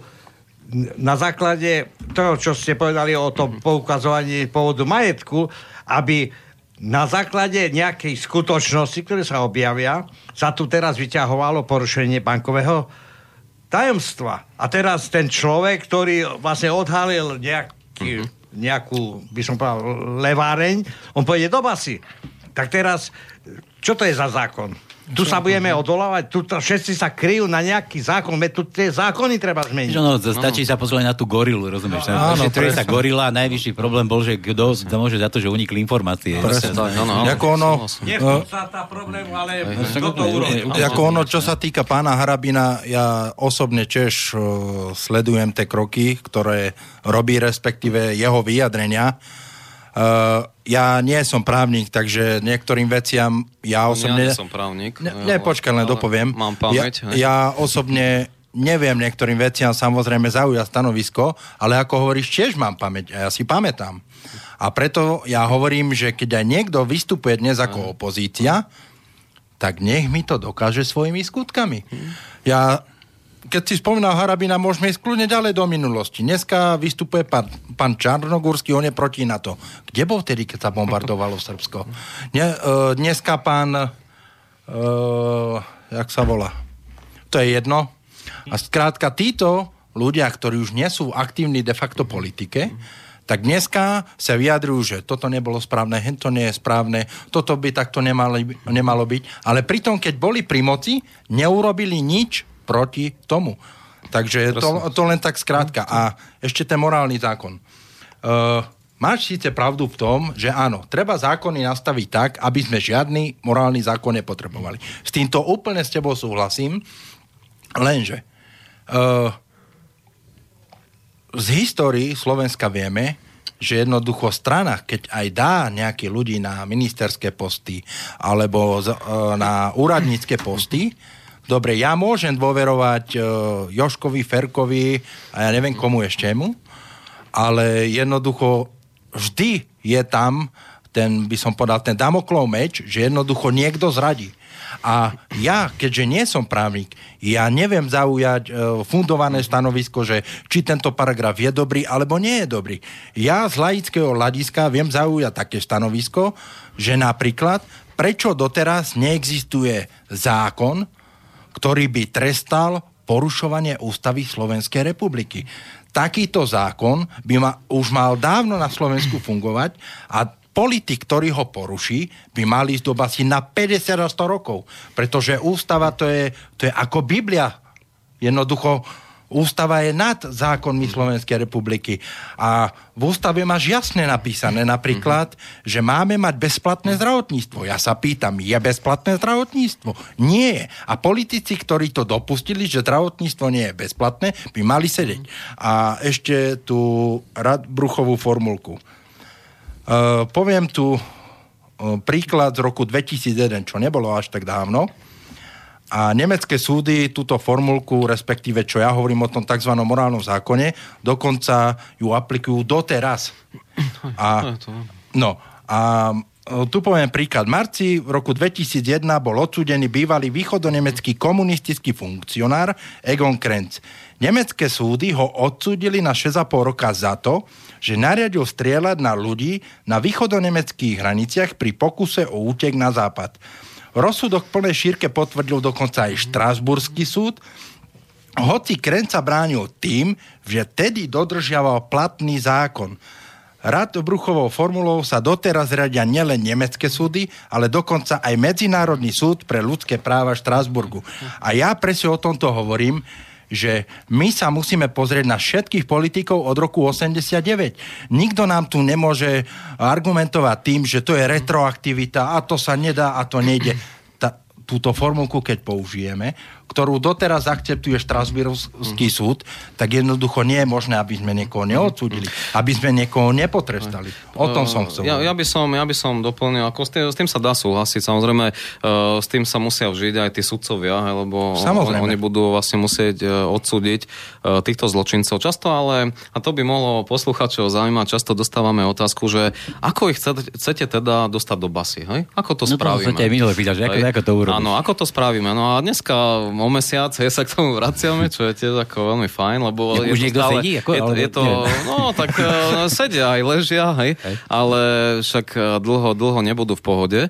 na základe toho, čo ste povedali o tom mhm. poukazovaní pôvodu majetku, aby na základe nejakej skutočnosti, ktoré sa objavia, sa tu teraz vyťahovalo porušenie bankového tajomstva. A teraz ten človek, ktorý vlastne odhalil nejaký, uh-huh. nejakú, by som povedal, leváreň, on pôjde do basy. Tak teraz, čo to je za zákon? Tu sa budeme odolávať, tu všetci sa kryjú na nejaký zákon, tu tie zákony treba zmeniť. No, no, stačí sa pozrieť na tú gorilu, rozumieš? No, áno, ktorý sa gorila a najvyšší problém bol, že kto to môže za to, že unikli informácie. Presne, no, no, Ako ono, podstata problému, ale kto to urobil. Ako ono, čo sa týka pána Harabina, ja osobne tiež sledujem tie kroky, ktoré robí, respektíve jeho vyjadrenia. Uh, ja nie som právnik, takže niektorým veciam ja osobne... Ja nie som právnik. Ne, ne počkaj, len dopoviem. Mám pamäť. Ja, ja osobne neviem niektorým veciam samozrejme zaujať stanovisko, ale ako hovoríš, tiež mám pamäť a ja si pamätám. A preto ja hovorím, že keď aj niekto vystupuje dnes ako opozícia, tak nech mi to dokáže svojimi skutkami. Ja keď si spomínal Harabina, môžeme ísť kľudne ďalej do minulosti. Dneska vystupuje pán, pán Čarnogórsky, on je proti NATO. Kde bol vtedy, keď sa bombardovalo Srbsko? Ne, uh, dneska pán... Uh, jak sa volá? To je jedno. A skrátka títo ľudia, ktorí už nie sú aktívni de facto politike, tak dneska sa vyjadrujú, že toto nebolo správne, to nie je správne, toto by takto nemalo, nemalo byť. Ale pritom, keď boli pri moci, neurobili nič proti tomu. Takže to, to len tak skrátka. A ešte ten morálny zákon. Uh, máš síce pravdu v tom, že áno, treba zákony nastaviť tak, aby sme žiadny morálny zákon nepotrebovali. S týmto úplne s tebou súhlasím, lenže uh, z histórii Slovenska vieme, že jednoducho strana, keď aj dá nejakí ľudí na ministerské posty alebo z, uh, na úradnícke posty, Dobre, ja môžem dôverovať uh, Joškovi, Ferkovi a ja neviem komu ešte mu, ale jednoducho vždy je tam ten, by som povedal, ten Damoklov meč, že jednoducho niekto zradí. A ja, keďže nie som právnik, ja neviem zaujať e, fundované stanovisko, že či tento paragraf je dobrý alebo nie je dobrý. Ja z laického hľadiska viem zaujať také stanovisko, že napríklad prečo doteraz neexistuje zákon, ktorý by trestal porušovanie ústavy Slovenskej republiky. Takýto zákon by ma, už mal dávno na Slovensku fungovať a politik, ktorý ho poruší, by mal ísť do basy na 50 a 100 rokov. Pretože ústava to je, to je ako Biblia. Jednoducho Ústava je nad zákonmi Slovenskej republiky. A v ústave máš jasne napísané napríklad, mm-hmm. že máme mať bezplatné zdravotníctvo. Ja sa pýtam, je bezplatné zdravotníctvo? Nie. A politici, ktorí to dopustili, že zdravotníctvo nie je bezplatné, by mali sedieť. Mm-hmm. A ešte tú Radbruchovú formulku. Uh, poviem tu uh, príklad z roku 2001, čo nebolo až tak dávno. A nemecké súdy túto formulku, respektíve čo ja hovorím o tom tzv. morálnom zákone, dokonca ju aplikujú doteraz. A, no, a tu poviem príklad. Marci v roku 2001 bol odsúdený bývalý východonemecký komunistický funkcionár Egon Krenz. Nemecké súdy ho odsúdili na 6,5 roka za to, že nariadil strieľať na ľudí na východonemeckých hraniciach pri pokuse o útek na západ. Rozsudok plnej šírke potvrdil dokonca aj Štrásburský súd, hoci Krenca bránil tým, že tedy dodržiaval platný zákon. Rad Bruchovou formulou sa doteraz radia nielen nemecké súdy, ale dokonca aj Medzinárodný súd pre ľudské práva v Štrásburgu. A ja presne o tomto hovorím, že my sa musíme pozrieť na všetkých politikov od roku 89. Nikto nám tu nemôže argumentovať tým, že to je retroaktivita a to sa nedá a to nejde. Ta, túto formulku, keď použijeme, ktorú doteraz akceptuje Štrasburský mm. súd, tak jednoducho nie je možné, aby sme niekoho neodsúdili, aby sme niekoho nepotrestali. O tom som chcel. Ja, ja, by, som, ja by som doplnil, ako s tým, s tým sa dá súhlasiť, samozrejme, uh, s tým sa musia vžiť aj tí sudcovia, lebo samozrejme. oni budú vlastne musieť uh, odsúdiť uh, týchto zločincov. Často ale, a to by mohlo posluchačov zaujímať, často dostávame otázku, že ako ich chcete, chcete teda dostať do basy, hej? Ako to no, spravíme? No to minulé pýtaš, ako, ako to urobíš? Áno, ako to spravíme? No a dneska o mesiac, hej, sa k tomu vraciame, čo je tiež ako veľmi fajn, lebo je, je to stále, sedí, ako, je, to, je to no tak uh, sedia aj ležia, hej, hej, ale však e, dlho, dlho nebudú v pohode.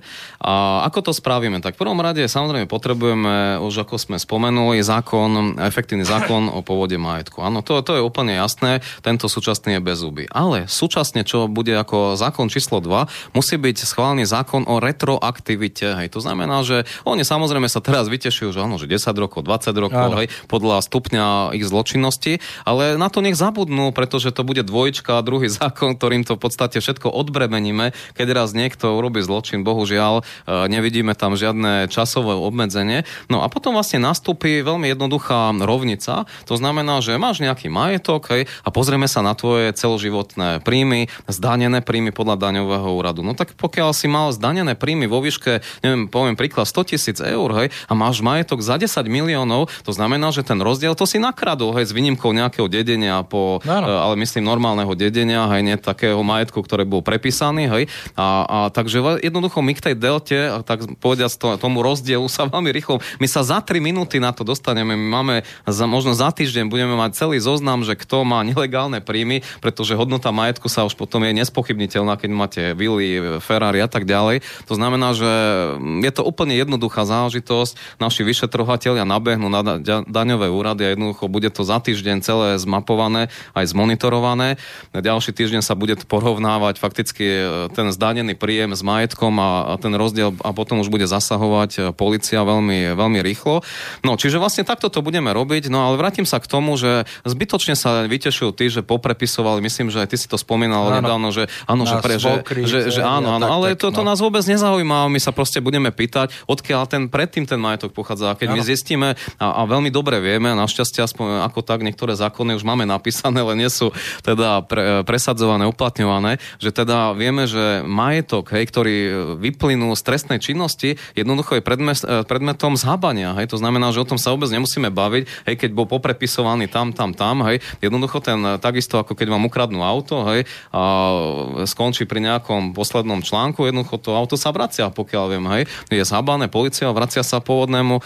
A ako to spravíme? Tak v prvom rade samozrejme potrebujeme, už ako sme spomenuli, zákon, efektívny zákon o pôvode majetku. Áno, to, to je úplne jasné, tento súčasný je bez zuby. Ale súčasne, čo bude ako zákon číslo 2, musí byť schválený zákon o retroaktivite. Hej. To znamená, že oni samozrejme sa teraz vytešujú, že áno, že 10 rokov, 20 rokov, hej, podľa stupňa ich zločinnosti, ale na to nech zabudnú, pretože to bude dvojčka druhý <laughs> zákon, ktorým to v podstate všetko odbremeníme. Keď raz niekto urobí zločin, bohužiaľ, e, nevidíme tam žiadne časové obmedzenie. No a potom vlastne nastúpi veľmi jednoduchá rovnica. To znamená, že máš nejaký majetok hej, a pozrieme sa na tvoje celoživotné príjmy, zdanené príjmy podľa daňového úradu. No tak pokiaľ si mal zdanené príjmy vo výške, neviem, poviem príklad 100 tisíc eur, hej, a máš majetok za 10 miliónov to znamená, že ten rozdiel to si nakradol, hej, s výnimkou nejakého dedenia, po, no, no. ale myslím normálneho dedenia, hej, nie takého majetku, ktorý bol prepísaný, hej. A, a takže jednoducho my k tej delte, tak povediať to, tomu rozdielu sa veľmi rýchlo, my sa za 3 minúty na to dostaneme, my máme za, možno za týždeň budeme mať celý zoznam, že kto má nelegálne príjmy, pretože hodnota majetku sa už potom je nespochybniteľná, keď máte vily, Ferrari a tak ďalej. To znamená, že je to úplne jednoduchá záležitosť. Naši vyšetrovateľia nabehnú na daňové úrady a jednoducho bude to za týždeň celé zmapované, aj zmonitorované. Na ďalší týždeň sa bude porovnávať fakticky e, ten zdanený príjem s majetkom a, a ten rozdiel a potom už bude zasahovať e, policia veľmi, veľmi rýchlo. No, čiže vlastne takto to budeme robiť, no ale vrátim sa k tomu, že zbytočne sa vytešujú tí, že poprepisovali, myslím, že aj ty si to spomínal áno. nedávno, že áno, že, pre, že, že, že áno, áno, ale to, to no. nás vôbec nezaujíma, my sa proste budeme pýtať, odkiaľ ten predtým ten majetok pochádza. A keď áno. my zistíme, a, a veľmi dobre vieme, a našťastie aspoň ako tak niektoré zákony už máme napísané, <laughs> ale nie sú teda pre, presadzované, uplatňované, že teda vieme, že majetok, hej, ktorý vyplynul z trestnej činnosti, jednoducho je predmet, predmetom zhábania. Hej, to znamená, že o tom sa vôbec nemusíme baviť, hej, keď bol poprepisovaný tam, tam, tam, hej, jednoducho ten, takisto ako keď vám ukradnú auto, hej, a skončí pri nejakom poslednom článku, jednoducho to auto sa vracia, pokiaľ viem, hej, je zhábané, policia vracia sa pôvodnému e,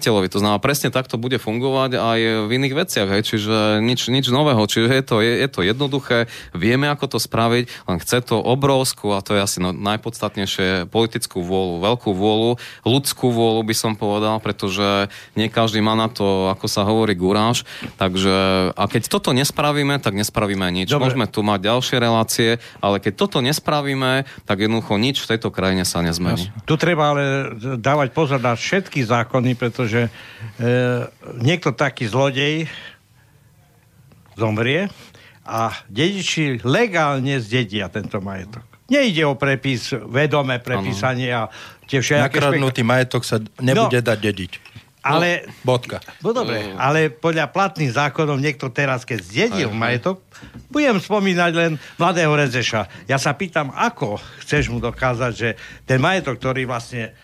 majiteľovi. To znamená, presne takto bude fungovať aj v iných veciach, hej, čiže nič, nič nového, čiže je to, je, je to jednoduché, vieme, ako to spraviť, len chce to obrovskú, a to je asi no, najpodstatnejšie, politickú vôľu, veľkú vôľu, ľudskú vôľu by som povedal, pretože nie každý má na to, ako sa hovorí, guráž, takže a keď toto nespravíme, tak nespravíme nič. Dobre. Môžeme tu mať ďalšie relácie, ale keď toto nespravíme, tak jednoducho nič v tejto krajine sa nezmení. Tu treba ale dávať pozor na všetky zákony, pretože e, niekto taký zlodej zomrie a dediči legálne zdedia tento majetok. Nejde o prepis, vedomé prepísanie a tie všetky... Nakradnutý špek... majetok sa nebude no, dať dediť. Ale, no, bodka. No dobre, ale podľa platných zákonov niekto teraz, keď zdedil majetok, budem spomínať len mladého Rezeša. Ja sa pýtam, ako chceš mu dokázať, že ten majetok, ktorý vlastne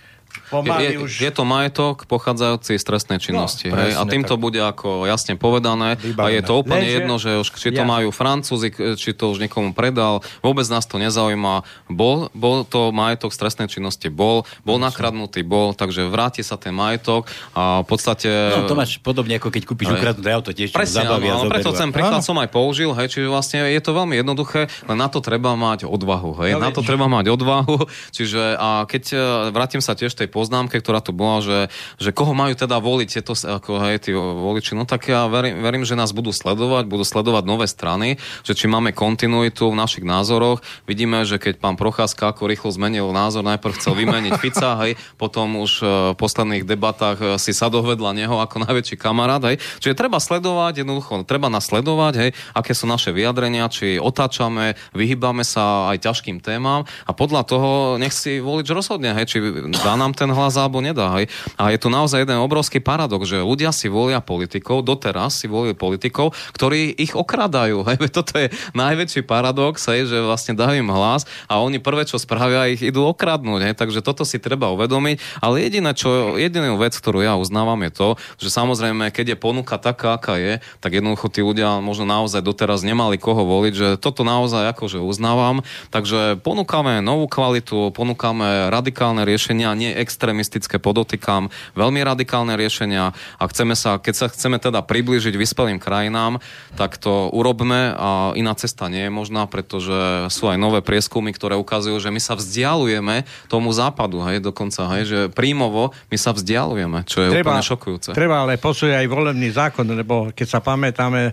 Pomaly je, už... je to majetok pochádzajúci z trestnej činnosti. No, hej? A tým to bude ako jasne povedané. Vybavené. A je to úplne Lenže... jedno, že už, či to ja. majú Francúzi, či to už niekomu predal. Vôbec nás to nezaujíma. Bol, bol to majetok z trestnej činnosti? Bol. Bol nakradnutý? Bol. Takže vráti sa ten majetok a v podstate... No to máš podobne ako keď kúpiš ukradnuté auto, tiež Presne, zabavia, áno, preto ten príklad som aj použil, hej, čiže vlastne je to veľmi jednoduché, len na to treba mať odvahu. Hej? Ja na to treba mať odvahu. <laughs> Čiže a keď e, vrátim sa tiež tej tej poznámke, ktorá tu bola, že, že koho majú teda voliť tieto ako, hej, tí voliči, no tak ja verím, verím, že nás budú sledovať, budú sledovať nové strany, že či máme kontinuitu v našich názoroch. Vidíme, že keď pán Procházka ako rýchlo zmenil názor, najprv chcel vymeniť Fica, hej, potom už e, v posledných debatách e, si sa dovedla neho ako najväčší kamarát, hej. Čiže treba sledovať, jednoducho, treba nasledovať, hej, aké sú naše vyjadrenia, či otáčame, vyhýbame sa aj ťažkým témam a podľa toho nech si volič rozhodne, hej, či dá nám ten hlas alebo nedá. Hej. A je tu naozaj jeden obrovský paradox, že ľudia si volia politikov, doteraz si volili politikov, ktorí ich okradajú. <laughs> Hej. Toto je najväčší paradox, hej, že vlastne dajú im hlas a oni prvé, čo spravia, ich idú okradnúť. Hej. Takže toto si treba uvedomiť. Ale jediné, čo, jedinú vec, ktorú ja uznávam, je to, že samozrejme, keď je ponuka taká, aká je, tak jednoducho tí ľudia možno naozaj doteraz nemali koho voliť, že toto naozaj akože uznávam. Takže ponúkame novú kvalitu, ponúkame radikálne riešenia, nie extrémistické, podotýkam, veľmi radikálne riešenia a chceme sa, keď sa chceme teda priblížiť vyspelým krajinám, tak to urobme a iná cesta nie je možná, pretože sú aj nové prieskumy, ktoré ukazujú, že my sa vzdialujeme tomu západu, hej, dokonca, hej, že príjmovo my sa vzdialujeme, čo je treba, úplne šokujúce. Treba ale posúť aj volebný zákon, lebo keď sa pamätáme, e,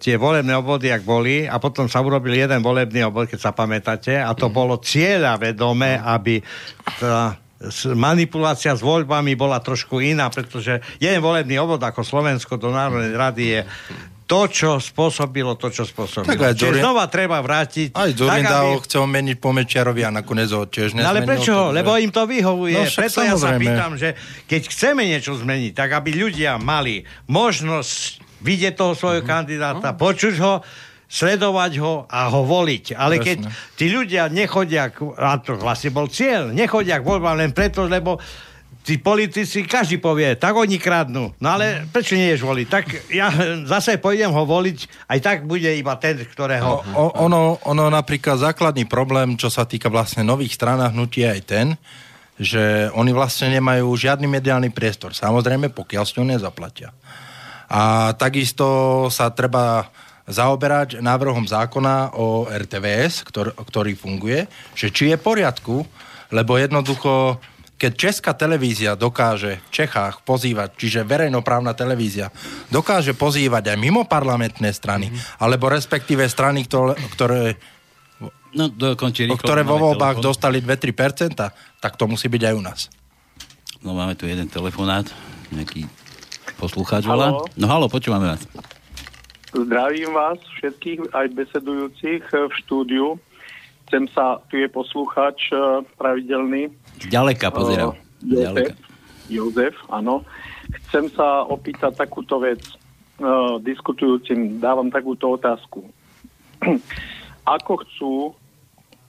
tie volebné obvody, ak boli, a potom sa urobil jeden volebný obvod, keď sa pamätáte, a to mm. bolo cieľa vedomé, aby tá manipulácia s voľbami bola trošku iná, pretože jeden volebný obvod ako Slovensko do Národnej rady je to, čo spôsobilo to, čo spôsobilo. Tak aj Čiže Durin... znova treba vrátiť. Aj Zurinda aby... chcel meniť po Mečiarovi a nakoniec ho tiež nezmenil. No ale prečo? To, že... Lebo im to vyhovuje. No, Preto samozrejme. ja sa pýtam, že keď chceme niečo zmeniť, tak aby ľudia mali možnosť vidieť toho svojho mm-hmm. kandidáta, no. počuť ho, sledovať ho a ho voliť. Ale Presne. keď tí ľudia nechodia, a to vlastne bol cieľ, nechodia k voľbám len preto, lebo tí politici, každý povie, tak oni kradnú. No ale prečo nie ješ voliť? Tak ja zase pôjdem ho voliť, aj tak bude iba ten, ktorého... O, ono, ono napríklad základný problém, čo sa týka vlastne nových stranách hnutí aj ten, že oni vlastne nemajú žiadny mediálny priestor. Samozrejme, pokiaľ s ňou nezaplatia. A takisto sa treba zaoberať návrhom zákona o RTVS, ktor, ktorý funguje, že či je v poriadku, lebo jednoducho, keď česká televízia dokáže v Čechách pozývať, čiže verejnoprávna televízia, dokáže pozývať aj mimo parlamentné strany, mm-hmm. alebo respektíve strany, ktoré, ktoré No, rýchlo, ktoré vo voľbách dostali 2-3%, tak to musí byť aj u nás. No máme tu jeden telefonát, nejaký poslucháč volá. No halo, počúvame vás. Zdravím vás všetkých, aj besedujúcich eh, v štúdiu. Chcem sa, tu je posluchač eh, pravidelný. Ďaleka pozerám. Uh, Jozef, Jozef, áno. Chcem sa opýtať takúto vec. Uh, diskutujúcim dávam takúto otázku. <clears throat> ako chcú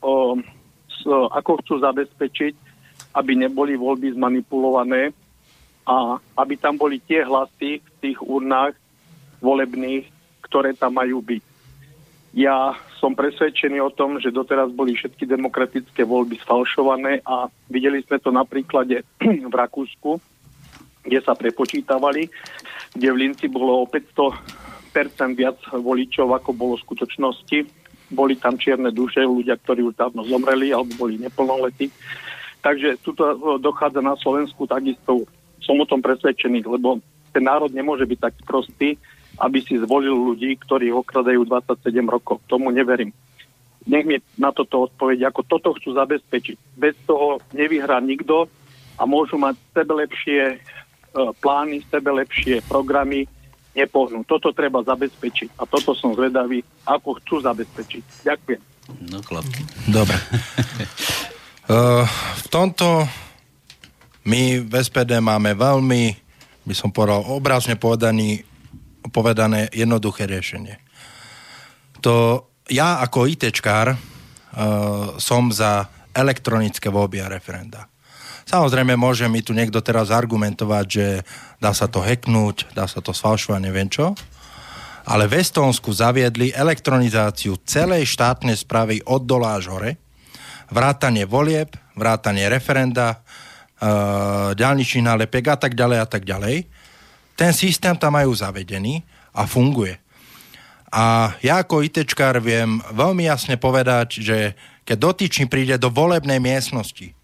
uh, s, ako chcú zabezpečiť, aby neboli voľby zmanipulované a aby tam boli tie hlasy v tých urnách volebných, ktoré tam majú byť. Ja som presvedčený o tom, že doteraz boli všetky demokratické voľby sfalšované a videli sme to na príklade <clears throat> v Rakúsku, kde sa prepočítavali, kde v Linci bolo o 500% viac voličov, ako bolo v skutočnosti. Boli tam čierne duše, ľudia, ktorí už dávno zomreli alebo boli neplnoletí. Takže tuto dochádza na Slovensku takisto. Som o tom presvedčený, lebo ten národ nemôže byť tak prostý, aby si zvolil ľudí, ktorí okradajú 27 rokov. Tomu neverím. Nech mi na toto odpoveď, ako toto chcú zabezpečiť. Bez toho nevyhrá nikto a môžu mať sebe lepšie e, plány, sebe lepšie programy, nepohnú. Toto treba zabezpečiť. A toto som zvedavý, ako chcú zabezpečiť. Ďakujem. No chlapky. Dobre. uh, <laughs> v tomto my v SPD máme veľmi, by som povedal, obrazne povedaný povedané jednoduché riešenie. To ja ako ITčkár uh, som za elektronické voľby a referenda. Samozrejme, môže mi tu niekto teraz argumentovať, že dá sa to hacknúť, dá sa to sfalšovať, neviem čo. Ale v Estónsku zaviedli elektronizáciu celej štátnej správy od dola až hore, vrátanie volieb, vrátanie referenda, uh, ďalničných nálepiek a tak ďalej a tak ďalej ten systém tam majú zavedený a funguje. A ja ako ITčkár viem veľmi jasne povedať, že keď dotyčný príde do volebnej miestnosti,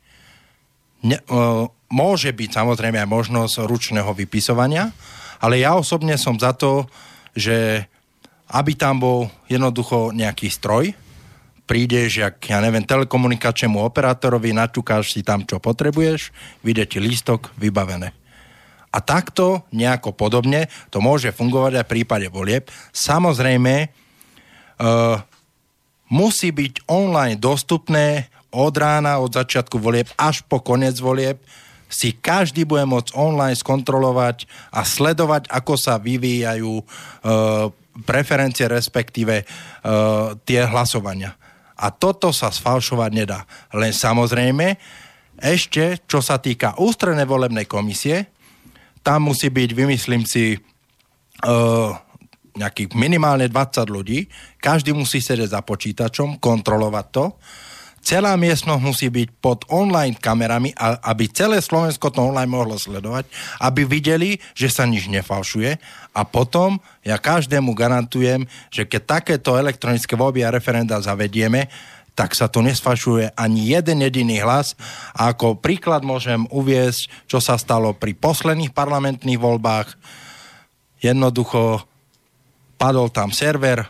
ne, uh, môže byť samozrejme aj možnosť ručného vypisovania, ale ja osobne som za to, že aby tam bol jednoducho nejaký stroj, prídeš, jak, ja neviem, telekomunikačnému operátorovi, načukáš si tam, čo potrebuješ, vyjde ti lístok, vybavené. A takto, nejako podobne, to môže fungovať aj v prípade volieb. Samozrejme, uh, musí byť online dostupné od rána, od začiatku volieb až po koniec volieb, si každý bude môcť online skontrolovať a sledovať, ako sa vyvíjajú e, preferencie, respektíve e, tie hlasovania. A toto sa sfalšovať nedá. Len samozrejme, ešte, čo sa týka ústrednej volebnej komisie, tam musí byť, vymyslím si, uh, nejakých minimálne 20 ľudí, každý musí sedieť za počítačom, kontrolovať to. Celá miestnosť musí byť pod online kamerami, aby celé Slovensko to online mohlo sledovať, aby videli, že sa nič nefalšuje. A potom ja každému garantujem, že keď takéto elektronické voľby a referenda zavedieme, tak sa tu nesfašuje ani jeden jediný hlas. A ako príklad môžem uviesť, čo sa stalo pri posledných parlamentných voľbách. Jednoducho padol tam server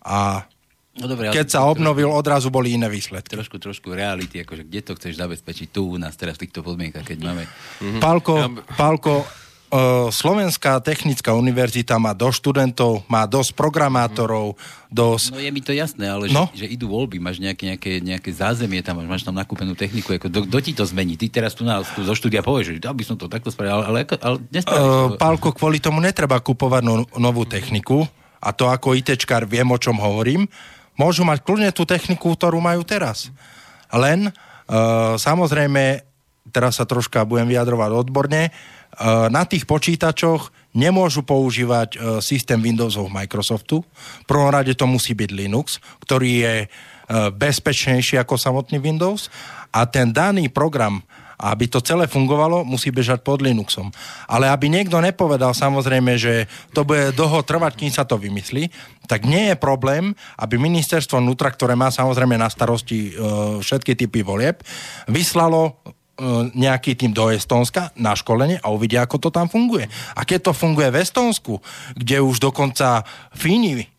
a No dobre, Keď sa obnovil, trošku, odrazu boli iné výsledky. Trošku, trošku reality, akože kde to chceš zabezpečiť tu u nás teraz v týchto podmienkach, keď máme... Mm-hmm. Pálko, ja... Uh, Slovenská technická univerzita má dosť študentov, má dosť programátorov, dosť... No je mi to jasné, ale no? že, že idú voľby, máš nejaké, nejaké, nejaké zázemie tam, máš, tam nakúpenú techniku, ako kto ti to zmení? Ty teraz tu, na, tu zo štúdia povieš, že by som to takto spravil, ale, ale, ale uh, Pálko, kvôli tomu netreba kupovať no, novú techniku, a to ako ITčkár viem, o čom hovorím, môžu mať kľudne tú techniku, ktorú majú teraz. Len, uh, samozrejme, teraz sa troška budem vyjadrovať odborne, na tých počítačoch nemôžu používať uh, systém Windowsov Microsoftu. V prvom rade to musí byť Linux, ktorý je uh, bezpečnejší ako samotný Windows a ten daný program aby to celé fungovalo, musí bežať pod Linuxom. Ale aby niekto nepovedal samozrejme, že to bude dlho trvať, kým sa to vymyslí, tak nie je problém, aby ministerstvo vnútra, ktoré má samozrejme na starosti e, všetky typy volieb, vyslalo nejaký tým do Estónska na školenie a uvidia, ako to tam funguje. A keď to funguje v Estónsku, kde už dokonca Fíni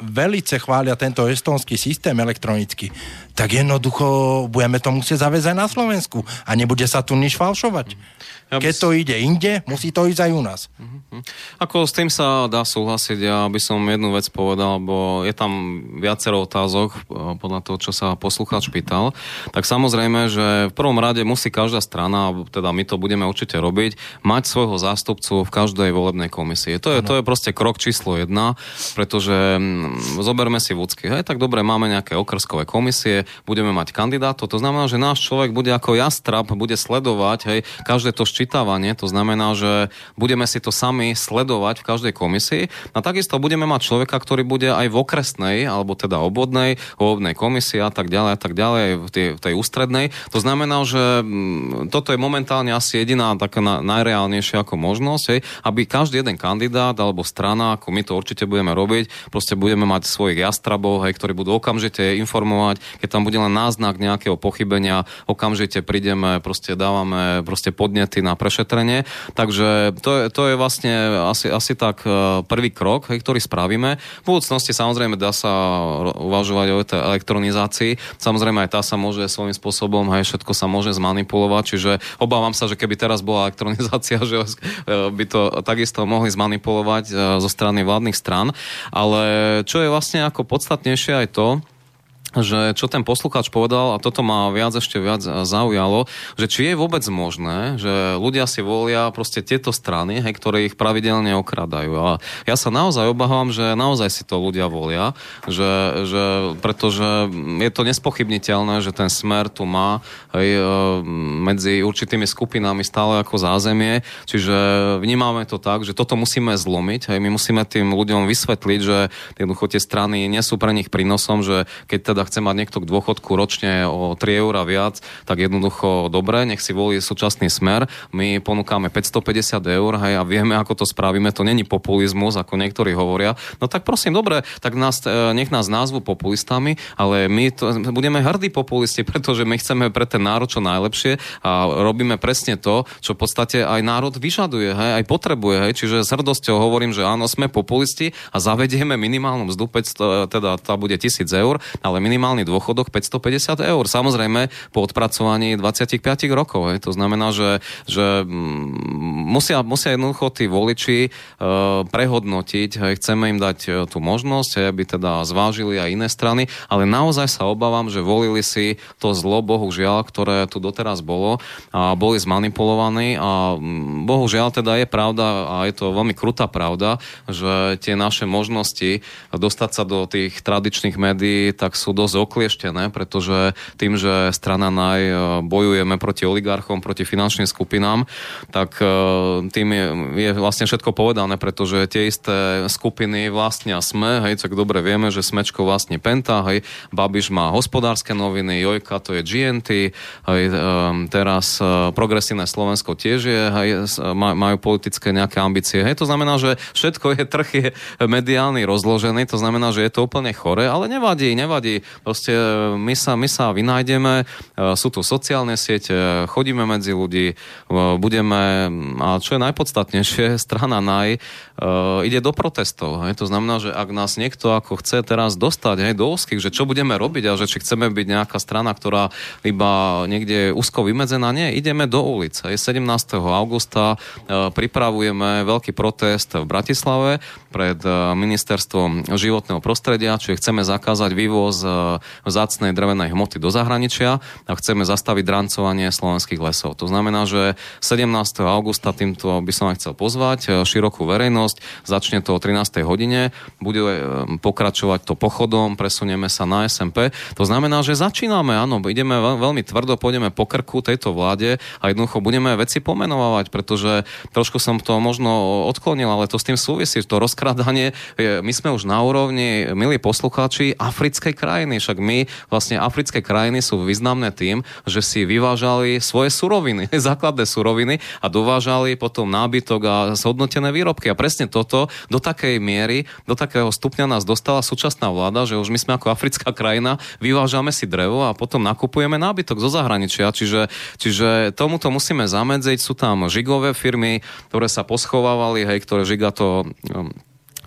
velice chvália tento estonský systém elektronický, tak jednoducho budeme to musieť zaviesť aj na Slovensku a nebude sa tu nič falšovať. Ja Keď to ide inde, musí to ísť aj u nás. Uh-huh. Ako s tým sa dá súhlasiť, ja by som jednu vec povedal, lebo je tam viacero otázok eh, podľa toho, čo sa poslucháč pýtal. Tak samozrejme, že v prvom rade musí každá strana, teda my to budeme určite robiť, mať svojho zástupcu v každej volebnej komisii. To je, to je proste krok číslo jedna, pretože hm, zoberme si vúcky. Hej, tak dobre, máme nejaké okrskové komisie, budeme mať kandidátov, to znamená, že náš človek bude ako jastrab, bude sledovať hej, každé to ščítavanie, to znamená, že budeme si to sami sledovať v každej komisii. A takisto budeme mať človeka, ktorý bude aj v okresnej, alebo teda obvodnej, obvodnej komisii a tak ďalej a tak ďalej, v tej, tej ústrednej. To znamená, že mm, toto je momentálne asi jediná taká najreálnejšia ako možnosť, hej, aby každý jeden kandidát alebo strana, ako my to určite budeme robiť, proste budeme mať svojich jastrabov, hej, ktorí budú okamžite informovať, keď tam bude len náznak nejakého pochybenia, okamžite prídeme, proste dávame proste podnety na prešetrenie. Takže to je, to je vlastne asi, asi tak e, prvý krok, ktorý spravíme. V budúcnosti samozrejme dá sa uvažovať o elektronizácii. Samozrejme aj tá sa môže svojím spôsobom, hej, všetko sa môže zmanipulovať, čiže obávam sa, že keby teraz bola elektronizácia, <laughs> že e, by to takisto mohli zmanipulovať e, zo strany vládnych strán. Ale čo je vlastne ako podstatnejšie aj to, že čo ten poslucháč povedal, a toto ma viac ešte viac zaujalo, že či je vôbec možné, že ľudia si volia proste tieto strany, hej, ktoré ich pravidelne okradajú. A ja sa naozaj obávam, že naozaj si to ľudia volia, že, že, pretože je to nespochybniteľné, že ten smer tu má hej, e, medzi určitými skupinami stále ako zázemie, čiže vnímame to tak, že toto musíme zlomiť, hej, my musíme tým ľuďom vysvetliť, že jednoducho tie strany nie sú pre nich prínosom, že keď teda teda chce mať niekto k dôchodku ročne o 3 eur viac, tak jednoducho dobre, nech si volí súčasný smer. My ponúkame 550 eur hej, a vieme, ako to spravíme. To není populizmus, ako niektorí hovoria. No tak prosím, dobre, tak nás, e, nech nás názvu populistami, ale my to, budeme hrdí populisti, <laughs> pretože my chceme pre ten národ čo najlepšie a robíme presne to, čo v podstate aj národ vyžaduje, hej, aj potrebuje. Hej. Čiže s hrdosťou hovorím, že áno, sme populisti a zavedieme minimálnu mzdu 500, teda tá bude 1000 eur, ale minimálny dôchodok 550 eur. Samozrejme po odpracovaní 25 rokov. Hej. To znamená, že, že mm, musia, musia jednoducho tí voliči uh, prehodnotiť, hej, chceme im dať uh, tú možnosť, hej, aby teda zvážili aj iné strany, ale naozaj sa obávam, že volili si to zlo, bohužiaľ, ktoré tu doteraz bolo a boli zmanipulovaní a mm, bohužiaľ teda je pravda a je to veľmi krutá pravda, že tie naše možnosti dostať sa do tých tradičných médií tak sú dosť oklieštené, pretože tým, že strana NAJ e, bojujeme proti oligarchom, proti finančným skupinám, tak e, tým je, je vlastne všetko povedané, pretože tie isté skupiny vlastnia SME, hej, tak dobre vieme, že Smečko vlastne Penta, hej, Babiš má hospodárske noviny, Jojka to je GNT, hej, e, teraz progresívne Slovensko tiež je, hej, majú politické nejaké ambície. Hej, to znamená, že všetko je, trh je mediálny rozložený, to znamená, že je to úplne chore, ale nevadí, nevadí. Proste e, my sa, my sa vynájdeme, e, sú tu sociálne siete, chodíme medzi ľudí, e, budeme, a čo je najpodstatnejšie, <laughs> strana NAJ ide do protestov. Hej. To znamená, že ak nás niekto ako chce teraz dostať hej, do úzkých, že čo budeme robiť a že či chceme byť nejaká strana, ktorá iba niekde úzko vymedzená, nie, ideme do ulic. Hej. 17. augusta pripravujeme veľký protest v Bratislave pred ministerstvom životného prostredia, čiže chceme zakázať vývoz vzácnej drevenej hmoty do zahraničia a chceme zastaviť drancovanie slovenských lesov. To znamená, že 17. augusta týmto by som aj chcel pozvať e, širokú verejnosť. Začne to o 13. hodine, bude e, pokračovať to pochodom, presunieme sa na SMP. To znamená, že začíname, áno, ideme veľmi tvrdo, pôjdeme po krku tejto vláde a jednoducho budeme veci pomenovať, pretože trošku som to možno odklonil, ale to s tým súvisí, to rozkradanie. My sme už na úrovni, milí poslucháči, africkej krajiny. Však my, vlastne africké krajiny sú významné tým, že si vyvážali svoje suroviny, <laughs> základné suroviny a dovážali potom nábytok a zhodnotené výrobky. A presne toto do takej miery, do takého stupňa nás dostala súčasná vláda, že už my sme ako africká krajina, vyvážame si drevo a potom nakupujeme nábytok zo zahraničia. Čiže, čiže tomuto musíme zamedziť. Sú tam žigové firmy, ktoré sa poschovávali, hej, ktoré žiga to um,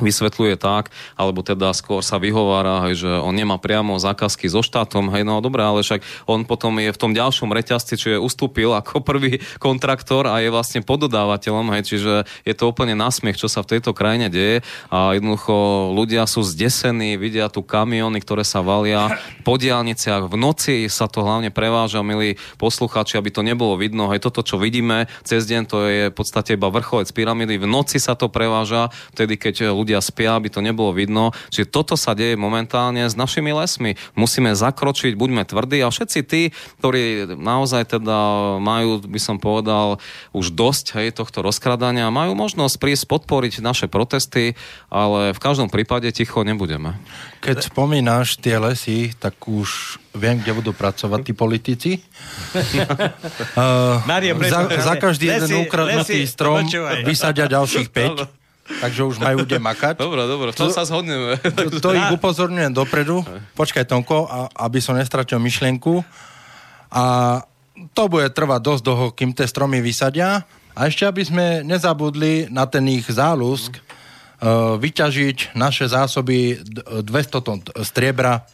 vysvetľuje tak, alebo teda skôr sa vyhovára, hej, že on nemá priamo zákazky so štátom, hej, no dobré, ale však on potom je v tom ďalšom reťazci, čiže ustúpil ako <laughs> prvý kontraktor a je vlastne pododávateľom, hej, čiže je to úplne nasmiech, čo sa v tejto krajine deje. A jednoducho ľudia sú zdesení, vidia tu kamiony, ktoré sa valia po diálniciach, v noci sa to hlavne preváža, milí posluchači, aby to nebolo vidno, hej, toto, čo vidíme cez deň, to je v podstate iba vrcholec pyramidy, v noci sa to preváža, vtedy, keď ľudia ľudia spia, aby to nebolo vidno. Čiže toto sa deje momentálne s našimi lesmi. Musíme zakročiť, buďme tvrdí a všetci tí, ktorí naozaj teda majú, by som povedal, už dosť hej, tohto rozkradania, majú možnosť prísť podporiť naše protesty, ale v každom prípade ticho nebudeme. Keď spomínaš tie lesy, tak už viem, kde budú pracovať tí politici. uh, <laughs> Maria, za, za každý lesy, jeden ukradnutý lesy, strom vysadia ďalších 5 <laughs> takže už majú kde makať. Dobre, dobre, v tom sa zhodneme. To, to <laughs> ich upozorňujem dopredu. Počkaj, Tonko, a, aby som nestratil myšlienku. A to bude trvať dosť dlho, kým tie stromy vysadia. A ešte, aby sme nezabudli na ten ich zálusk, uh, vyťažiť naše zásoby 200 tón striebra,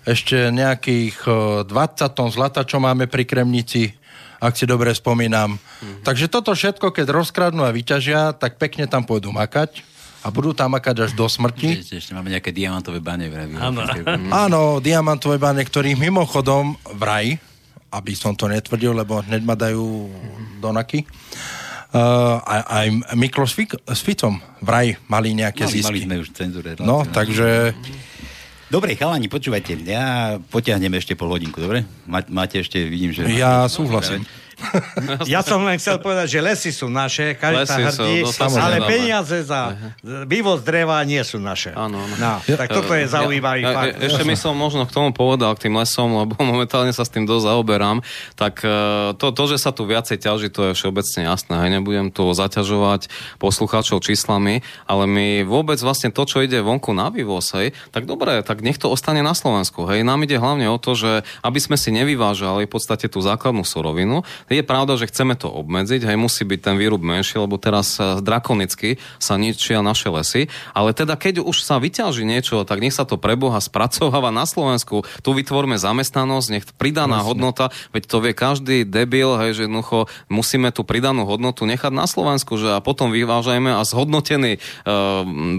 ešte nejakých 20 tón zlata, čo máme pri Kremnici, ak si dobre spomínam. Mm-hmm. Takže toto všetko, keď rozkradnú a vyťažia, tak pekne tam pôjdu makať a budú tam makať až do smrti. Ešte, ešte máme nejaké diamantové bane vraj. Áno. Áno, diamantové bane, ktorých mimochodom vraj, aby som to netvrdil, lebo hneď ma dajú do naky, Uh, aj, aj Miklo s, s Ficom vraj mali nejaké mali, zisky. Mali sme už cenzúre. No, takže... Dobre, chalani, počúvajte, ja potiahnem ešte pol hodinku, dobre? Máte ešte, vidím, že... Ja súhlasím. <laughs> ja som len chcel povedať, že lesy sú naše, každý sa hrdí, sú, ale peniaze za vývoz dreva nie sú naše. Áno, áno. No, tak toto je zaujímavý ja, fakt. Ešte by som možno k tomu povedal, k tým lesom, lebo <laughs> momentálne sa s tým dosť zaoberám, tak e, to, to, že sa tu viacej ťaží, to je všeobecne jasné. Hej, nebudem tu zaťažovať poslucháčov číslami, ale my vôbec vlastne to, čo ide vonku na vývoz, hej, tak dobre, tak nech to ostane na Slovensku. Hej. Nám ide hlavne o to, že aby sme si nevyvážali v podstate tú základnú surovinu, je pravda, že chceme to obmedziť, hej, musí byť ten výrub menší, lebo teraz e, drakonicky sa ničia naše lesy, ale teda keď už sa vyťaží niečo, tak nech sa to preboha spracováva na Slovensku, tu vytvorme zamestnanosť, nech pridaná Jasne. hodnota, veď to vie každý debil, hej, že jednoducho musíme tú pridanú hodnotu nechať na Slovensku, že a potom vyvážajme a zhodnotený e,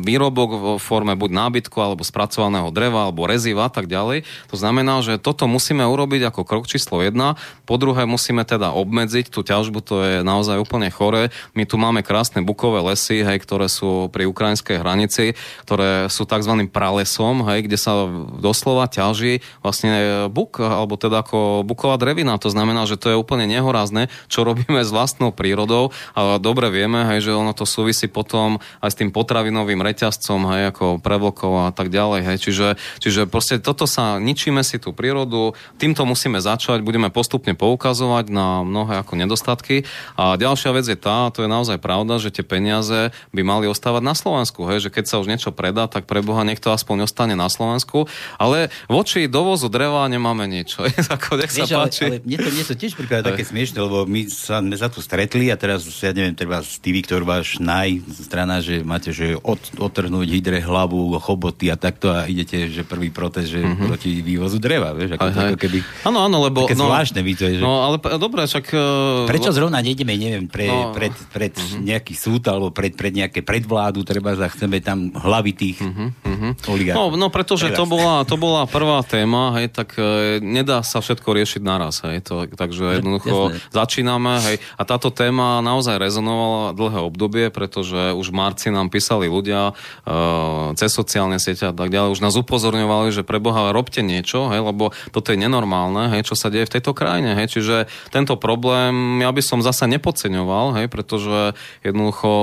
výrobok v forme buď nábytku alebo spracovaného dreva alebo reziva a tak ďalej. To znamená, že toto musíme urobiť ako krok číslo jedna. Po druhé musíme teda obmedziť tú ťažbu, to je naozaj úplne chore. My tu máme krásne bukové lesy, hej, ktoré sú pri ukrajinskej hranici, ktoré sú tzv. pralesom, hej, kde sa doslova ťaží vlastne buk, alebo teda ako buková drevina. To znamená, že to je úplne nehorázne, čo robíme s vlastnou prírodou. A dobre vieme, hej, že ono to súvisí potom aj s tým potravinovým reťazcom, hej, ako prevlkov a tak ďalej. Hej. Čiže, čiže proste toto sa, ničíme si tú prírodu, týmto musíme začať, budeme postupne poukazovať na mnohé ako nedostatky. A ďalšia vec je tá, to je naozaj pravda, že tie peniaze by mali ostávať na Slovensku, hej, že keď sa už niečo predá, tak pre Boha niekto aspoň ostane na Slovensku, ale voči dovozu dreva nemáme nič. <laughs> ako nech sa Vieš, páči. Ale, ale mne, to, mne to tiež prípada také smiešne, lebo my sa, sme sa tu stretli a teraz, ja neviem, treba tí, ktorý váš naj strana, že máte, že od, odtrhnúť hydre hlavu, choboty a takto a idete, že prvý protest, že mm-hmm. proti vývozu dreva, vieš, ako, aj, ako keby... Áno, áno, lebo... Také no, zvláštne by to je, že... No, ale dobre, však... Uh, Prečo zrovna nejdeme, neviem, pre, no, pred, pred uh-huh. nejaký súd alebo pred, pred nejaké predvládu, treba za chceme tam hlavy tých uh-huh, uh-huh. No, no pretože to bola, to bola prvá téma, hej, tak uh, nedá sa všetko riešiť naraz, hej, to, takže jednoducho Jasné. začíname, hej, a táto téma naozaj rezonovala dlhé obdobie, pretože už v marci nám písali ľudia uh, cez sociálne sieťa a tak ďalej, už nás upozorňovali, že pre Boha robte niečo, hej, lebo toto je nenormálne, hej, čo sa deje v tejto krajine, hej, čiže tento problém ja by som zasa nepodceňoval, hej, pretože jednoducho,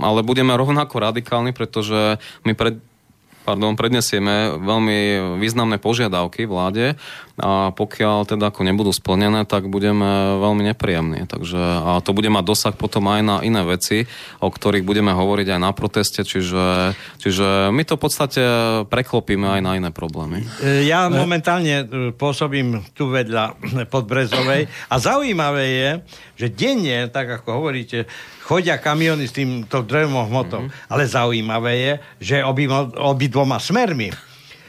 ale budeme rovnako radikálni, pretože my pred, pardon, prednesieme veľmi významné požiadavky vláde a pokiaľ teda ako nebudú splnené, tak budeme veľmi nepríjemní. Takže, a to bude mať dosah potom aj na iné veci, o ktorých budeme hovoriť aj na proteste, čiže, čiže my to v podstate preklopíme aj na iné problémy. Ja momentálne e, pôsobím tu vedľa Podbrezovej a zaujímavé je, že denne, tak ako hovoríte, chodia kamiony s týmto drevom hmotou. Mm-hmm. Ale zaujímavé je, že obi, obi dvoma smermi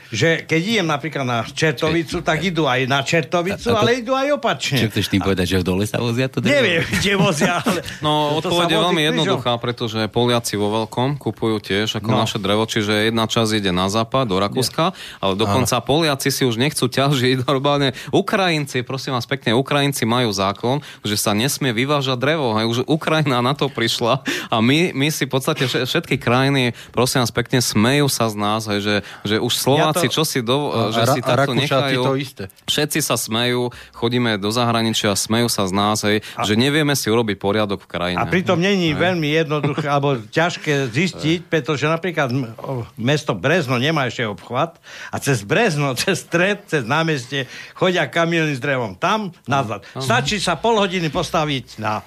že keď idem napríklad na Čertovicu, tak idú aj na Čertovicu, a, ale idú aj opačne. Čo chceš tým povedať, že v dole sa vozia to drevo? Neviem, kde vozia, ale... <laughs> No, odpoveď je veľmi jednoduchá, pretože Poliaci vo veľkom kupujú tiež ako no. naše drevo, čiže jedna časť ide na západ, do Rakúska, ale dokonca Áno. Poliaci si už nechcú ťažiť <laughs> normálne. Ukrajinci, prosím vás pekne, Ukrajinci majú zákon, že sa nesmie vyvážať drevo. Aj už Ukrajina na to prišla a my, my si v podstate všetky krajiny, prosím vás pekne, smejú sa z nás, že, že už Slováci Slováci, čo si, do, a, že si takto nechajú. To isté. Všetci sa smejú, chodíme do zahraničia, smejú sa z nás, hej, a, že nevieme si urobiť poriadok v krajine. A pritom není veľmi jednoduché, alebo ťažké zistiť, pretože napríklad mesto Brezno nemá ešte obchvat a cez Brezno, <laughs> cez stred, cez námestie chodia kamiony s drevom tam, nazad. Stačí sa pol hodiny postaviť na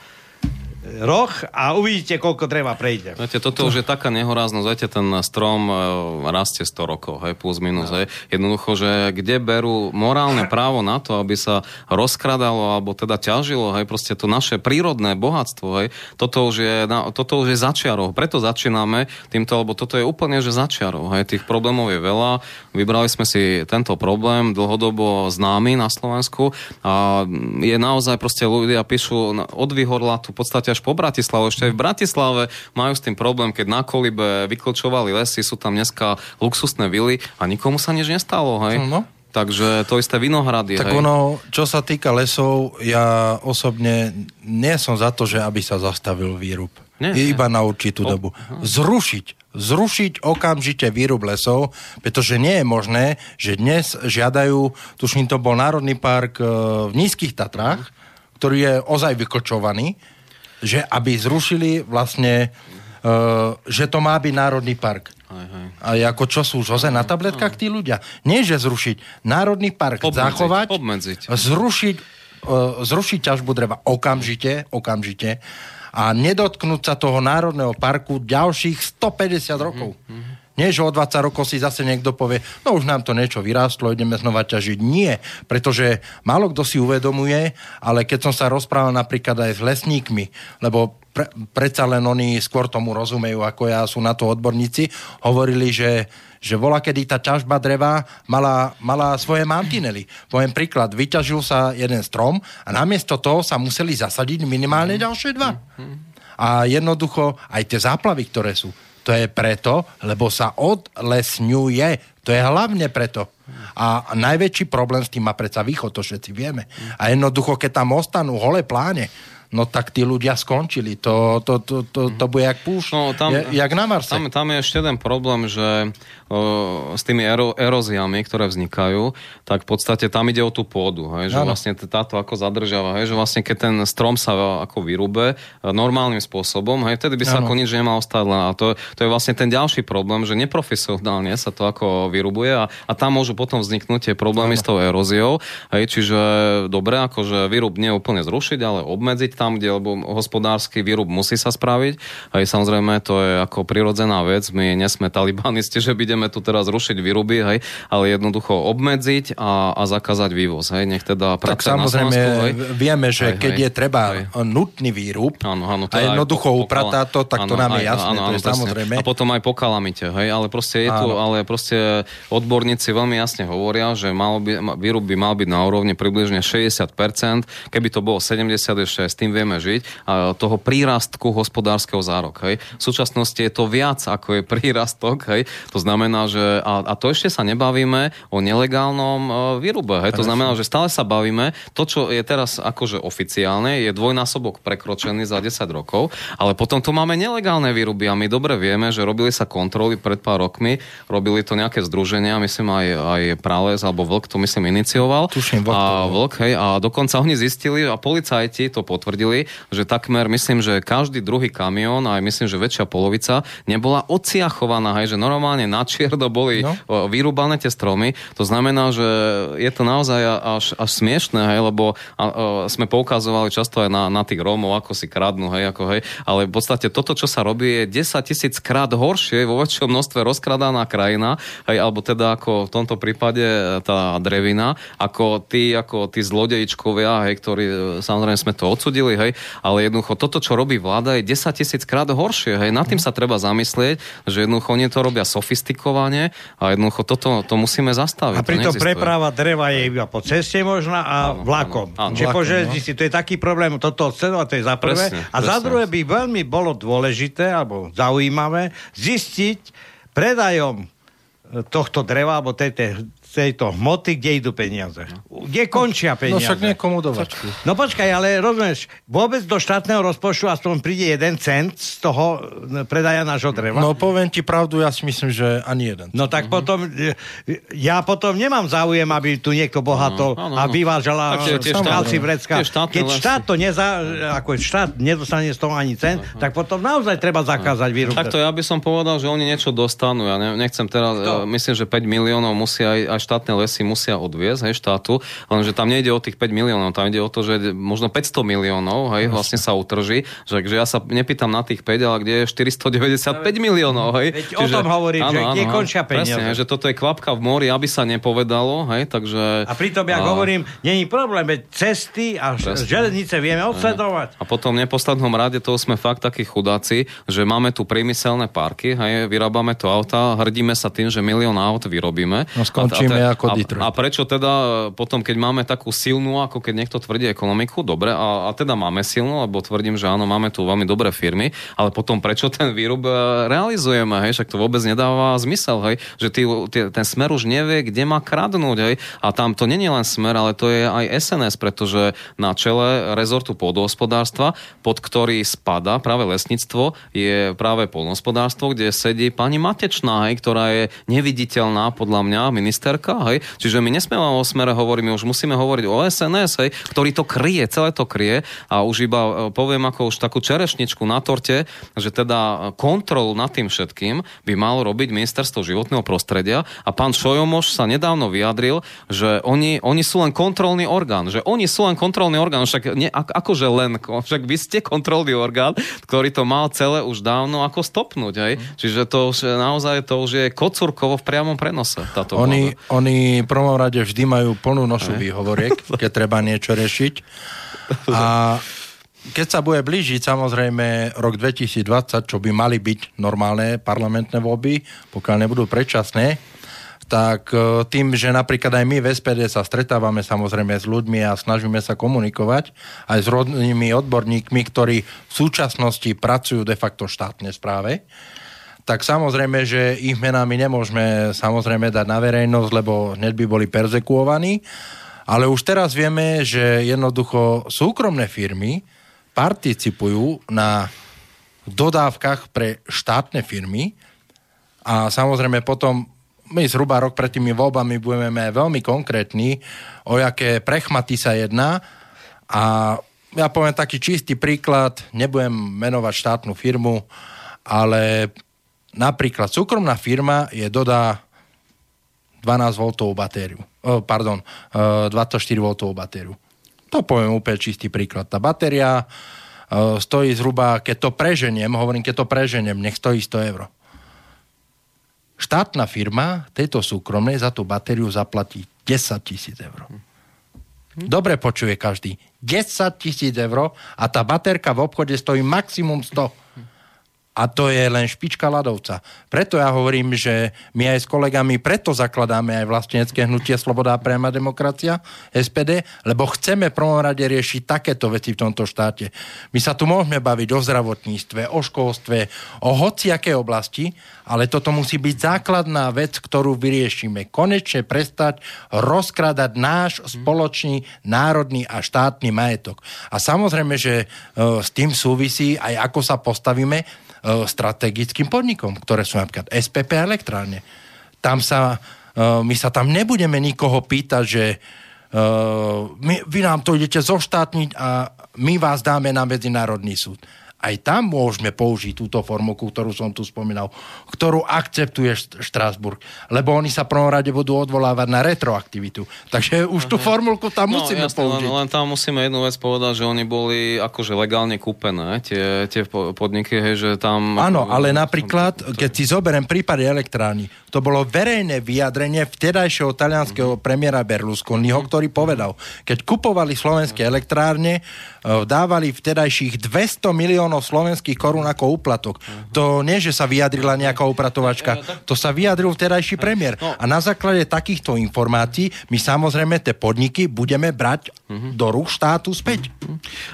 roh a uvidíte, koľko dreva prejde. Viete, toto už je taká nehoráznosť. Viete, ten strom e, rastie 100 rokov, hej, plus minus. No. Hej. Jednoducho, že kde berú morálne právo na to, aby sa rozkradalo alebo teda ťažilo, hej, proste to naše prírodné bohatstvo, hej, toto už je, toto už je začiarov. Preto začíname týmto, lebo toto je úplne, že začiarov. Hej. Tých problémov je veľa. Vybrali sme si tento problém dlhodobo známy na Slovensku a je naozaj proste ľudia píšu od Vyhorla tu v podstate až po Bratislavu. Ešte aj v Bratislave majú s tým problém, keď na kolibe vyklčovali lesy, sú tam dneska luxusné vily a nikomu sa nič nestalo. Hej? No. Takže to isté vinohrady. Tak hej. ono, čo sa týka lesov, ja osobne nie som za to, že aby sa zastavil výrub. Nie, Iba nie. na určitú o, dobu. Zrušiť. Zrušiť okamžite výrub lesov, pretože nie je možné, že dnes žiadajú, tuším to bol Národný park e, v Nízkych Tatrách, ktorý je ozaj vykočovaný, že aby zrušili vlastne, uh, že to má byť národný park. Aj, aj. A ako čo sú už ozaj na tabletkách tí ľudia? Nie, že zrušiť. Národný park obmedziť, zachovať, obmedziť. zrušiť, uh, zrušiť ťažbu dreva okamžite, okamžite a nedotknúť sa toho národného parku ďalších 150 rokov. Mm-hmm. Nie, že o 20 rokov si zase niekto povie, no už nám to niečo vyrástlo, ideme znova ťažiť. Nie, pretože málo kto si uvedomuje, ale keď som sa rozprával napríklad aj s lesníkmi, lebo pre, predsa len oni skôr tomu rozumejú, ako ja, sú na to odborníci, hovorili, že že bola, kedy tá ťažba dreva mala, mala svoje mantinely. Poviem príklad, vyťažil sa jeden strom a namiesto toho sa museli zasadiť minimálne ďalšie dva. A jednoducho aj tie záplavy, ktoré sú, to je preto, lebo sa odlesňuje. To je hlavne preto. A najväčší problém s tým má predsa východ, to všetci vieme. A jednoducho, keď tam ostanú holé pláne, no tak tí ľudia skončili. To, to, to, to, to bude jak púšť, no, tam, jak na Marse. Tam, tam je ešte jeden problém, že o, s tými ero, eróziami, ktoré vznikajú, tak v podstate tam ide o tú pôdu. Hej, že ano. vlastne táto ako zadržiava, hej, že vlastne keď ten strom sa ako vyrúbe e, normálnym spôsobom, hej, vtedy by sa ano. ako nič nemal stať. A to, to je vlastne ten ďalší problém, že neprofesionálne sa to ako vyrubuje a, a tam môžu potom vzniknúť tie problémy ano. s tou eróziou. Hej, čiže dobre, akože vyrub nie úplne zrušiť, ale obmedziť tam, kde lebo hospodársky výrub musí sa spraviť. Aj samozrejme, to je ako prirodzená vec. My nesme talibanisti, <laughs> že budeme tu teraz rušiť výruby, hej, ale jednoducho obmedziť a, a zakázať vývoz. Hej. Nech teda tak samozrejme, na Slovensku, hej. vieme, že hej, keď hej, je treba hej. nutný výrub áno, áno, a jednoducho upratá to, tak áno, to nám je jasné, áno, áno, to je samozrejme. A potom aj po kalamite, hej, ale proste je tu, ale proste odborníci veľmi jasne hovoria, že mal by, výrub by mal byť na úrovni približne 60%, keby to bolo 70 ešte s tým vieme žiť, toho prírastku hospodárskeho zárok. Hej. V súčasnosti je to viac ako je prírastok, hej. to znamená, že a, a to ešte sa nebavíme o nelegálnom uh, výrube. Hej. To znamená, že stále sa bavíme, to, čo je teraz akože oficiálne, je dvojnásobok prekročený za 10 rokov, ale potom tu máme nelegálne výruby a my dobre vieme, že robili sa kontroly pred pár rokmi, robili to nejaké združenia, myslím aj, aj Prales alebo Vlk to myslím inicioval. Tuším, Vlk. A, Vlk, hej, a dokonca oni zistili a policajti to potvrdili, tvrdili, že takmer, myslím, že každý druhý kamión, aj myslím, že väčšia polovica, nebola ociachovaná, hej, že normálne na čierdo boli no. vyrúbané tie stromy. To znamená, že je to naozaj až, až smiešné, hej, lebo a, a, sme poukazovali často aj na, na tých Rómov, ako si kradnú, hej, ako, hej, ale v podstate toto, čo sa robí, je 10 tisíc krát horšie, vo väčšom množstve rozkradaná krajina, hej, alebo teda ako v tomto prípade tá drevina, ako tí, ako tí zlodejčkovia, hej, ktorí samozrejme sme to odsudili, hej, ale jednoducho toto, čo robí vláda, je 10 tisíc krát horšie, hej, nad tým sa treba zamyslieť, že jednoducho oni to robia sofistikovane a jednoducho toto to musíme zastaviť. A pritom preprava dreva je iba po ceste možná a áno, vlakom. Áno, áno. Čiže po železnici, no. to je taký problém, toto odcedovať, to je za prvé. Presne, a presne. za druhé by veľmi bolo dôležité, alebo zaujímavé, zistiť predajom tohto dreva, alebo tej, tej, tejto hmoty, kde idú peniaze. Kde končia peniaze. No však niekomu do No počkaj, ale rozumieš, vôbec do štátneho rozpočtu aspoň príde jeden cent z toho predaja nášho dreva? No poviem ti pravdu, ja si myslím, že ani jeden. No tak mm-hmm. potom, e, ja potom nemám záujem, aby tu niekto bohatol no, no, no. a vyvážala štáci vrecka. Keď štát to neza, ako štát nedostane z toho ani cent, no, tak potom naozaj treba zakázať výrobu. Takto ja by som povedal, že oni niečo dostanú. Ja nechcem teraz, to. myslím, že 5 miliónov musia aj, aj štátne lesy musia odviezť, hej, štátu, lenže tam nejde o tých 5 miliónov, tam ide o to, že možno 500 miliónov, hej, vlastne sa utrží, že, že ja sa nepýtam na tých 5, ale kde je 495 miliónov, hej. Veď Čiže, o tom hovorím, áno, že kde končia peniaze. Presne, že toto je kvapka v mori, aby sa nepovedalo, hej, takže... A pritom, ja a... hovorím, není problém, veď cesty a Presne. železnice vieme odsledovať. A potom v neposlednom rade toho sme fakt takí chudáci, že máme tu priemyselné parky, hej, vyrábame to auta, hrdíme sa tým, že milión aut vyrobíme. No skončíme sme ako Detroit. A, a prečo teda potom, keď máme takú silnú, ako keď niekto tvrdí ekonomiku, dobre, a, a teda máme silnú, lebo tvrdím, že áno, máme tu veľmi dobré firmy, ale potom prečo ten výrob e, realizujeme, hej, však to vôbec nedáva zmysel, hej, že ty, ty, ten smer už nevie, kde má kradnúť, hej, a tam to není len smer, ale to je aj SNS, pretože na čele rezortu pôdohospodárstva, pod ktorý spada práve lesníctvo, je práve polnohospodárstvo, kde sedí pani Matečná, hej, ktorá je neviditeľná podľa mňa, minister baterka, hej. Čiže my nesmieme o smere hovoriť, my už musíme hovoriť o SNS, hej, ktorý to kryje, celé to kryje a už iba e, poviem ako už takú čerešničku na torte, že teda kontrolu nad tým všetkým by mal robiť ministerstvo životného prostredia a pán Šojomoš sa nedávno vyjadril, že oni, oni sú len kontrolný orgán, že oni sú len kontrolný orgán, však nie, akože len, však vy ste kontrolný orgán, ktorý to mal celé už dávno ako stopnúť, hej. Mm. Čiže to už naozaj to už je kocúrkovo v priamom prenose. Táto oni, oni v prvom rade vždy majú plnú nošu výhovoriek, <laughs> keď treba niečo riešiť. <laughs> A keď sa bude blížiť samozrejme rok 2020, čo by mali byť normálne parlamentné voľby, pokiaľ nebudú predčasné, tak e, tým, že napríklad aj my v SPD sa stretávame samozrejme s ľuďmi a snažíme sa komunikovať aj s rodnými odborníkmi, ktorí v súčasnosti pracujú de facto v štátnej správe, tak samozrejme, že ich mená my nemôžeme samozrejme dať na verejnosť, lebo hneď by boli perzekuovaní. Ale už teraz vieme, že jednoducho súkromné firmy participujú na dodávkach pre štátne firmy a samozrejme potom my zhruba rok pred tými voľbami budeme veľmi konkrétni, o jaké prechmaty sa jedná a ja poviem taký čistý príklad, nebudem menovať štátnu firmu, ale napríklad súkromná firma je dodá 12 V batériu. Oh, pardon, 24 V batériu. To poviem úplne čistý príklad. Tá batéria stojí zhruba, keď to preženiem, hovorím, keď to preženiem, nech stojí 100 eur. Štátna firma tejto súkromnej za tú batériu zaplatí 10 tisíc eur. Dobre počuje každý. 10 tisíc eur a tá baterka v obchode stojí maximum 100. A to je len špička ľadovca. Preto ja hovorím, že my aj s kolegami preto zakladáme aj vlastnecké hnutie Sloboda a priama demokracia, SPD, lebo chceme v prvom rade riešiť takéto veci v tomto štáte. My sa tu môžeme baviť o zdravotníctve, o školstve, o hociakej oblasti, ale toto musí byť základná vec, ktorú vyriešime. Konečne prestať rozkrádať náš spoločný národný a štátny majetok. A samozrejme, že e, s tým súvisí aj ako sa postavíme strategickým podnikom, ktoré sú napríklad SPP elektrárne. Tam sa, e, my sa tam nebudeme nikoho pýtať, že e, my, vy nám to idete zoštátniť a my vás dáme na Medzinárodný súd aj tam môžeme použiť túto formulku, ktorú som tu spomínal, ktorú akceptuje Štrásburg, lebo oni sa prvom rade budú odvolávať na retroaktivitu. Takže už tú formulku tam no, musíme jasne, použiť. Len, len tam musíme jednu vec povedať, že oni boli akože legálne kúpené, tie, tie podniky, hej, že tam... Áno, ale napríklad, keď si zoberiem prípady elektrárny, to bolo verejné vyjadrenie vtedajšieho talianského uh-huh. premiéra Berlusconiho, uh-huh. ktorý povedal, keď kupovali slovenské elektrárne, e, dávali vtedajších 200 miliónov slovenských korún ako úplatok. Uh-huh. To nie, že sa vyjadrila nejaká upratovačka, to sa vyjadril premiér. No. A na základe takýchto informácií my samozrejme tie podniky budeme brať uh-huh. do rúk štátu späť.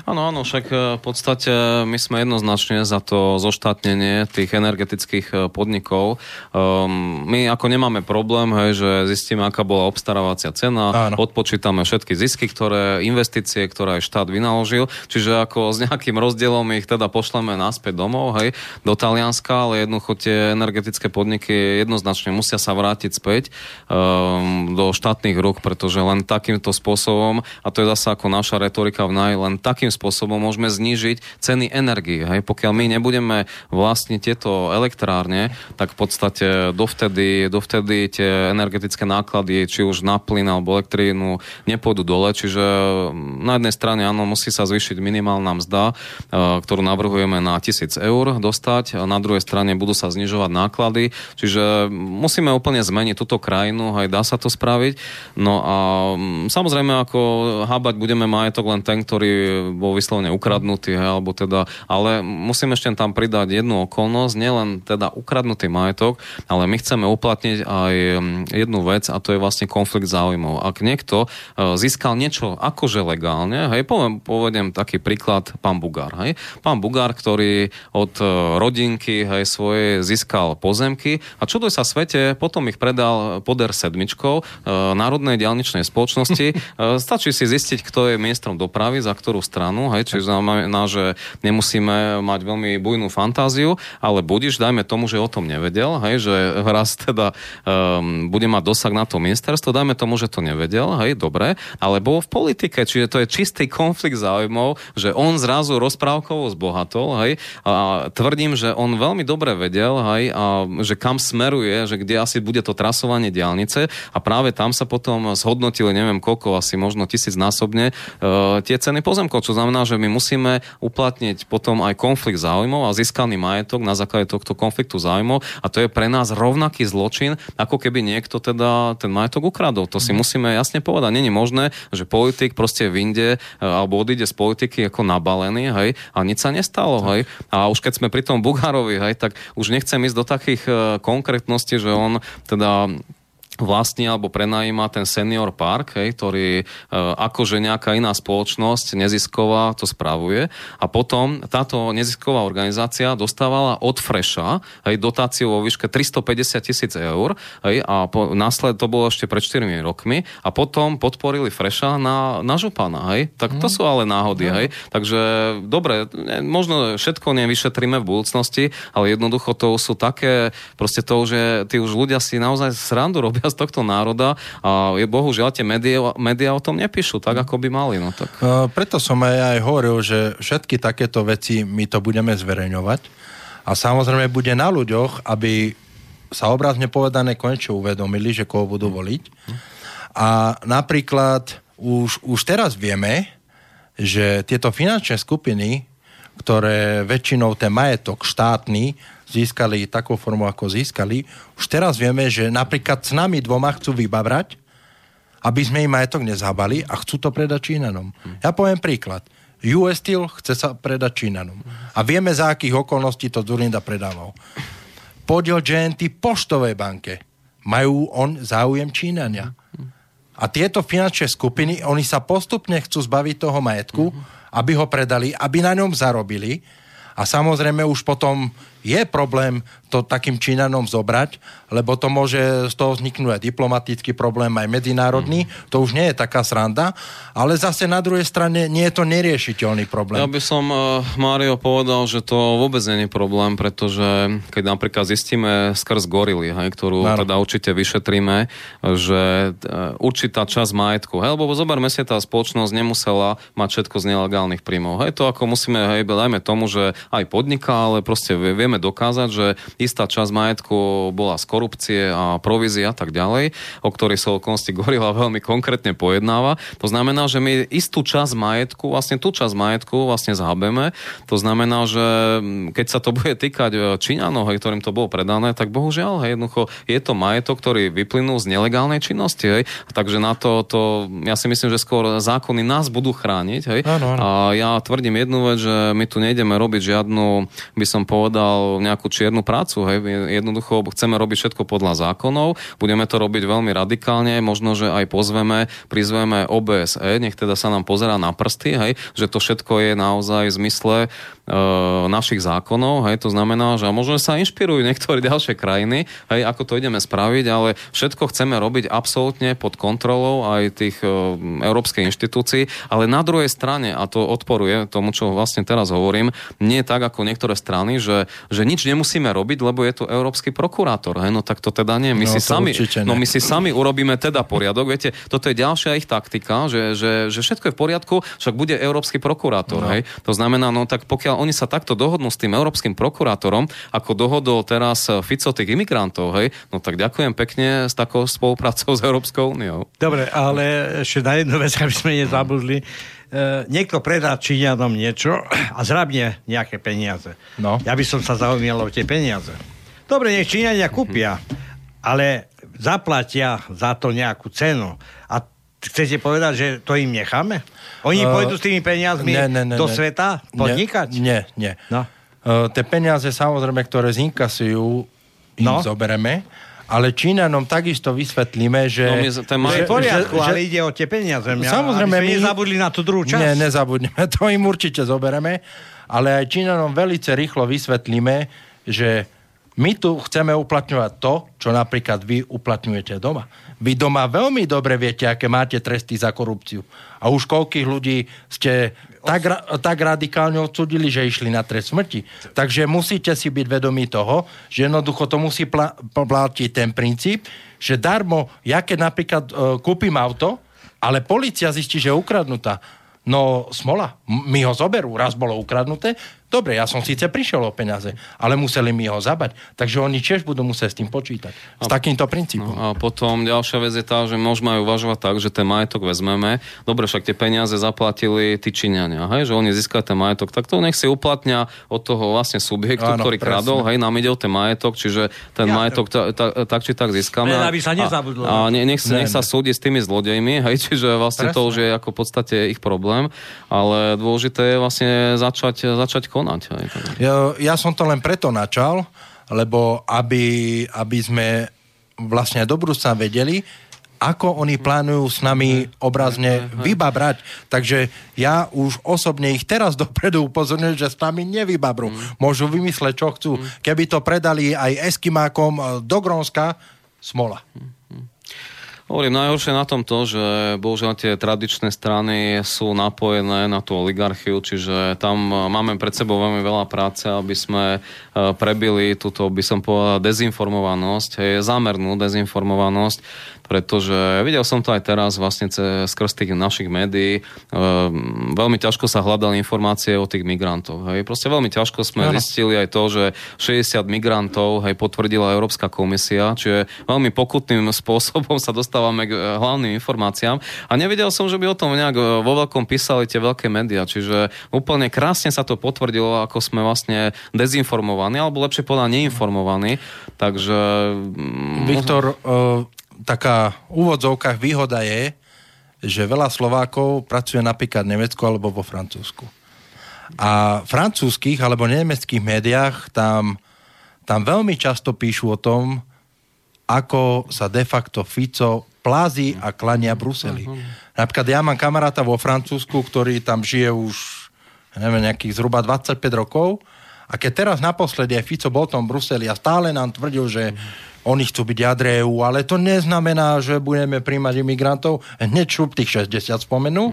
Áno, áno, však e, v podstate my sme jednoznačne za to zoštátnenie tých energetických podnikov. Um, my ako nemáme problém, hej, že zistíme, aká bola obstarávacia cena, Áno. odpočítame všetky zisky, ktoré investície, ktoré aj štát vynaložil, čiže ako s nejakým rozdielom ich teda pošleme naspäť domov, hej, do Talianska, ale jednoducho tie energetické podniky jednoznačne musia sa vrátiť späť um, do štátnych rúk, pretože len takýmto spôsobom, a to je zase ako naša retorika v naj, len takým spôsobom môžeme znížiť ceny energie. Hej. Pokiaľ my nebudeme vlastniť tieto elektrárne, tak v podstate dovtedy, dovtedy tie energetické náklady, či už na plyn alebo elektrínu, nepôjdu dole. Čiže mm, na jednej strane áno, musí sa zvýšiť minimálna mzda, e, ktorú navrhujeme na 1000 eur dostať. Na druhej strane budú sa znižovať náklady. Čiže musíme úplne zmeniť túto krajinu, aj dá sa to spraviť. No a mm, samozrejme, ako hábať budeme majetok len ten, ktorý bol vyslovene ukradnutý, alebo teda, ale musím ešte tam pridať jednu okolnosť, nielen teda ukradnutý majetok, ale my chceme uplatniť aj mm, jednu vec a to je vlastne konflikt záujmov. Ak niekto e, získal niečo akože legálne, hej, poviem, povedem taký príklad, pán Bugár, hej. Pán tam Bugár, ktorý od e, rodinky hej, svoje získal pozemky a čuduj sa svete, potom ich predal poder sedmičkou e, Národnej dialničnej spoločnosti. Stačí si zistiť, kto je ministrom dopravy, za ktorú stranu, hej, čiže znamená, že nemusíme mať veľmi bujnú fantáziu, ale budiš, dajme tomu, že o tom nevedel, hej, že raz teda um, bude mať dosah na to ministerstvo, dajme tomu, že to nevedel, hej, dobre, ale bol v politike, čiže to je čistý konflikt záujmov, že on zrazu rozprávkovo zbohatol, hej, a tvrdím, že on veľmi dobre vedel, hej, a že kam smeruje, že kde asi bude to trasovanie diálnice a práve tam sa potom zhodnotili, neviem koľko, asi možno tisícnásobne uh, tie ceny pozemkov, čo znamená, že my musíme uplatniť potom aj konflikt záujmov a získaný majetok na základe tohto konfliktu záujmov a to je pre nás rovnaký zločin, ako keby niekto teda ten majetok ukradol. To si mm. musíme jasne povedať. Není možné, že politik proste vyjde e, alebo odíde z politiky ako nabalený, hej, a nič sa nestalo, hej. A už keď sme pri tom Bugárovi, hej, tak už nechcem ísť do takých uh, konkrétností, že on teda vlastní alebo prenajíma ten senior park, hej, ktorý e, akože nejaká iná spoločnosť nezisková to spravuje a potom táto nezisková organizácia dostávala od Freša hej, dotáciu vo výške 350 tisíc eur hej, a po, následne to bolo ešte pred 4 rokmi a potom podporili Freša na, na župana. Hej. Tak to mm. sú ale náhody. Mm. Hej. Takže dobre, možno všetko nevyšetríme v budúcnosti, ale jednoducho to sú také, proste to, že tí už ľudia si naozaj srandu robia z tohto národa a je bohužiaľ tie médiá o tom nepíšu tak, ako by mali. No, tak. Uh, preto som aj, aj hovoril, že všetky takéto veci my to budeme zverejňovať a samozrejme bude na ľuďoch, aby sa obrazne povedané konečne uvedomili, že koho budú voliť. A napríklad už, už teraz vieme, že tieto finančné skupiny, ktoré väčšinou ten majetok štátny získali takú formu, ako získali. Už teraz vieme, že napríklad s nami dvoma chcú vybavrať, aby sme im majetok nezhábali a chcú to predať Čínanom. Ja poviem príklad. US Steel chce sa predať Čínanom. A vieme, za akých okolností to Zurinda predával. Podiel GNT poštovej banke. Majú on záujem Čínania. A tieto finančné skupiny, oni sa postupne chcú zbaviť toho majetku, aby ho predali, aby na ňom zarobili. A samozrejme už potom je problém to takým Číňanom zobrať, lebo to môže z toho vzniknúť aj diplomatický problém, aj medzinárodný. Mm. To už nie je taká sranda, ale zase na druhej strane nie je to neriešiteľný problém. Ja by som, uh, Mário, povedal, že to vôbec nie je problém, pretože keď napríklad zistíme skrz gorily, hej, ktorú ano. teda určite vyšetríme, že uh, určitá časť majetku, hej, lebo zoberme si, tá spoločnosť nemusela mať všetko z nelegálnych príjmov. Hej, to ako musíme, hej, dajme tomu, že aj podniká, ale proste vieme dokázať, že istá časť majetku bola z korupcie a provízia a tak ďalej, o ktorých sa okolnosti Gorila veľmi konkrétne pojednáva. To znamená, že my istú časť majetku, vlastne tú časť majetku vlastne zhabeme. To znamená, že keď sa to bude týkať e, Číňanov, ktorým to bolo predané, tak bohužiaľ, hej, jednoducho je to majetok, ktorý vyplynul z nelegálnej činnosti. Hej. Takže na to, to, ja si myslím, že skôr zákony nás budú chrániť. Hej. Ano, ano. A ja tvrdím jednu vec, že my tu nejdeme robiť žiadnu, by som povedal, nejakú čiernu prácu. Hej. Jednoducho chceme robiť všetko podľa zákonov, budeme to robiť veľmi radikálne, možno, že aj pozveme, prizveme OBSE, nech teda sa nám pozera na prsty, hej, že to všetko je naozaj v zmysle E, našich zákonov, hej, to znamená, že možno sa inšpirujú niektoré <laughs> ďalšie krajiny, hej, ako to ideme spraviť, ale všetko chceme robiť absolútne pod kontrolou aj tých e, európskej inštitúcií, ale na druhej strane, a to odporuje tomu, čo vlastne teraz hovorím, nie tak ako niektoré strany, že, že nič nemusíme robiť, lebo je tu európsky prokurátor, hej, no tak to teda nie, my, no, si, sami, no, my si sami urobíme teda poriadok, viete, toto je ďalšia ich taktika, že, že, že všetko je v poriadku, však bude európsky prokurátor, no. hej, to znamená, no tak pokiaľ oni sa takto dohodnú s tým európskym prokurátorom, ako dohodol teraz Fico tých imigrantov, hej, no tak ďakujem pekne s takou spoluprácou s Európskou úniou. Dobre, ale ešte na jednu vec, aby sme nezabudli. E, niekto predá Číňanom niečo a zrabne nejaké peniaze. No. Ja by som sa zaujímal o tie peniaze. Dobre, nech Číňania kúpia, ale zaplatia za to nejakú cenu. A chcete povedať, že to im necháme? Oni uh, pôjdu s tými peniazmi ne, ne, ne, do ne, sveta podnikať? Nie, nie. No. Uh, tie peniaze samozrejme, ktoré zinkasujú, im no. zobereme, ale Číňanom takisto vysvetlíme, že... No, my, má... že, poriadku, že, ale ide o tie peniaze. Mňa, samozrejme, my... nezabudli na tú druhú časť. Nie, nezabudneme, <laughs> to im určite zobereme. ale aj Číňanom velice rýchlo vysvetlíme, že my tu chceme uplatňovať to, čo napríklad vy uplatňujete doma. Vy doma veľmi dobre viete, aké máte tresty za korupciu. A už koľkých ľudí ste tak, tak radikálne odsudili, že išli na trest smrti. Takže musíte si byť vedomí toho, že jednoducho to musí pla- platiť ten princíp, že darmo, ja keď napríklad uh, kúpim auto, ale policia zistí, že je ukradnutá, no smola, mi ho zoberú, raz bolo ukradnuté, Dobre, ja som síce prišiel o peniaze, ale museli mi ho zabať. Takže oni tiež budú musieť s tým počítať. S a, takýmto princípom. No, a potom ďalšia vec je tá, že môžeme aj uvažovať tak, že ten majetok vezmeme. Dobre, však tie peniaze zaplatili tí Číňania, hej, že oni získajú ten majetok, tak to nech si uplatňa od toho vlastne subjektu, Áno, ktorý presne. kradol, hej, nám ide o ten majetok, čiže ten ja, majetok ta, ta, tak či tak získame. Len aby sa nezabudlo. A, a ne, nech, ne, nech sa súdi s tými zlodejmi, hej, čiže vlastne presne. to už je ako v podstate ich problém, ale dôležité je vlastne začať, začať konať. Aj, ja, ja som to len preto načal, lebo aby, aby sme vlastne do budúcna vedeli, ako oni plánujú s nami obrazne vybabrať. Takže ja už osobne ich teraz dopredu upozorňujem, že s nami nevybabrú. Mm. Môžu vymysleť, čo chcú. Mm. Keby to predali aj Eskimákom eh, do Grónska, smola. Mm. Hovorím, najhoršie na tom to, že bohužiaľ tie tradičné strany sú napojené na tú oligarchiu, čiže tam máme pred sebou veľmi veľa práce, aby sme e, prebili túto, by som povedal, dezinformovanosť, hej, zámernú dezinformovanosť pretože videl som to aj teraz vlastne skrz tých našich médií. Ehm, veľmi ťažko sa hľadali informácie o tých migrantoch. Hej. Proste veľmi ťažko sme ano. zistili aj to, že 60 migrantov hej, potvrdila Európska komisia, čiže veľmi pokutným <laughs> spôsobom sa dostávame k eh, hlavným informáciám. A nevidel som, že by o tom nejak eh, vo veľkom písali tie veľké médiá, čiže úplne krásne sa to potvrdilo, ako sme vlastne dezinformovaní, alebo lepšie povedať neinformovaní. Takže... Mm, Viktor, uh taká v úvodzovkách výhoda je, že veľa Slovákov pracuje napríklad v Nemecku alebo vo Francúzsku. A v francúzských alebo nemeckých médiách tam, tam veľmi často píšu o tom, ako sa de facto Fico plází a klania Bruseli. Napríklad ja mám kamaráta vo Francúzsku, ktorý tam žije už neviem, nejakých zhruba 25 rokov a keď teraz naposledy aj Fico bol tom Bruseli a stále nám tvrdil, že oni chcú byť jadre EU, ale to neznamená, že budeme príjmať imigrantov. Hneď šup tých 60 spomenú.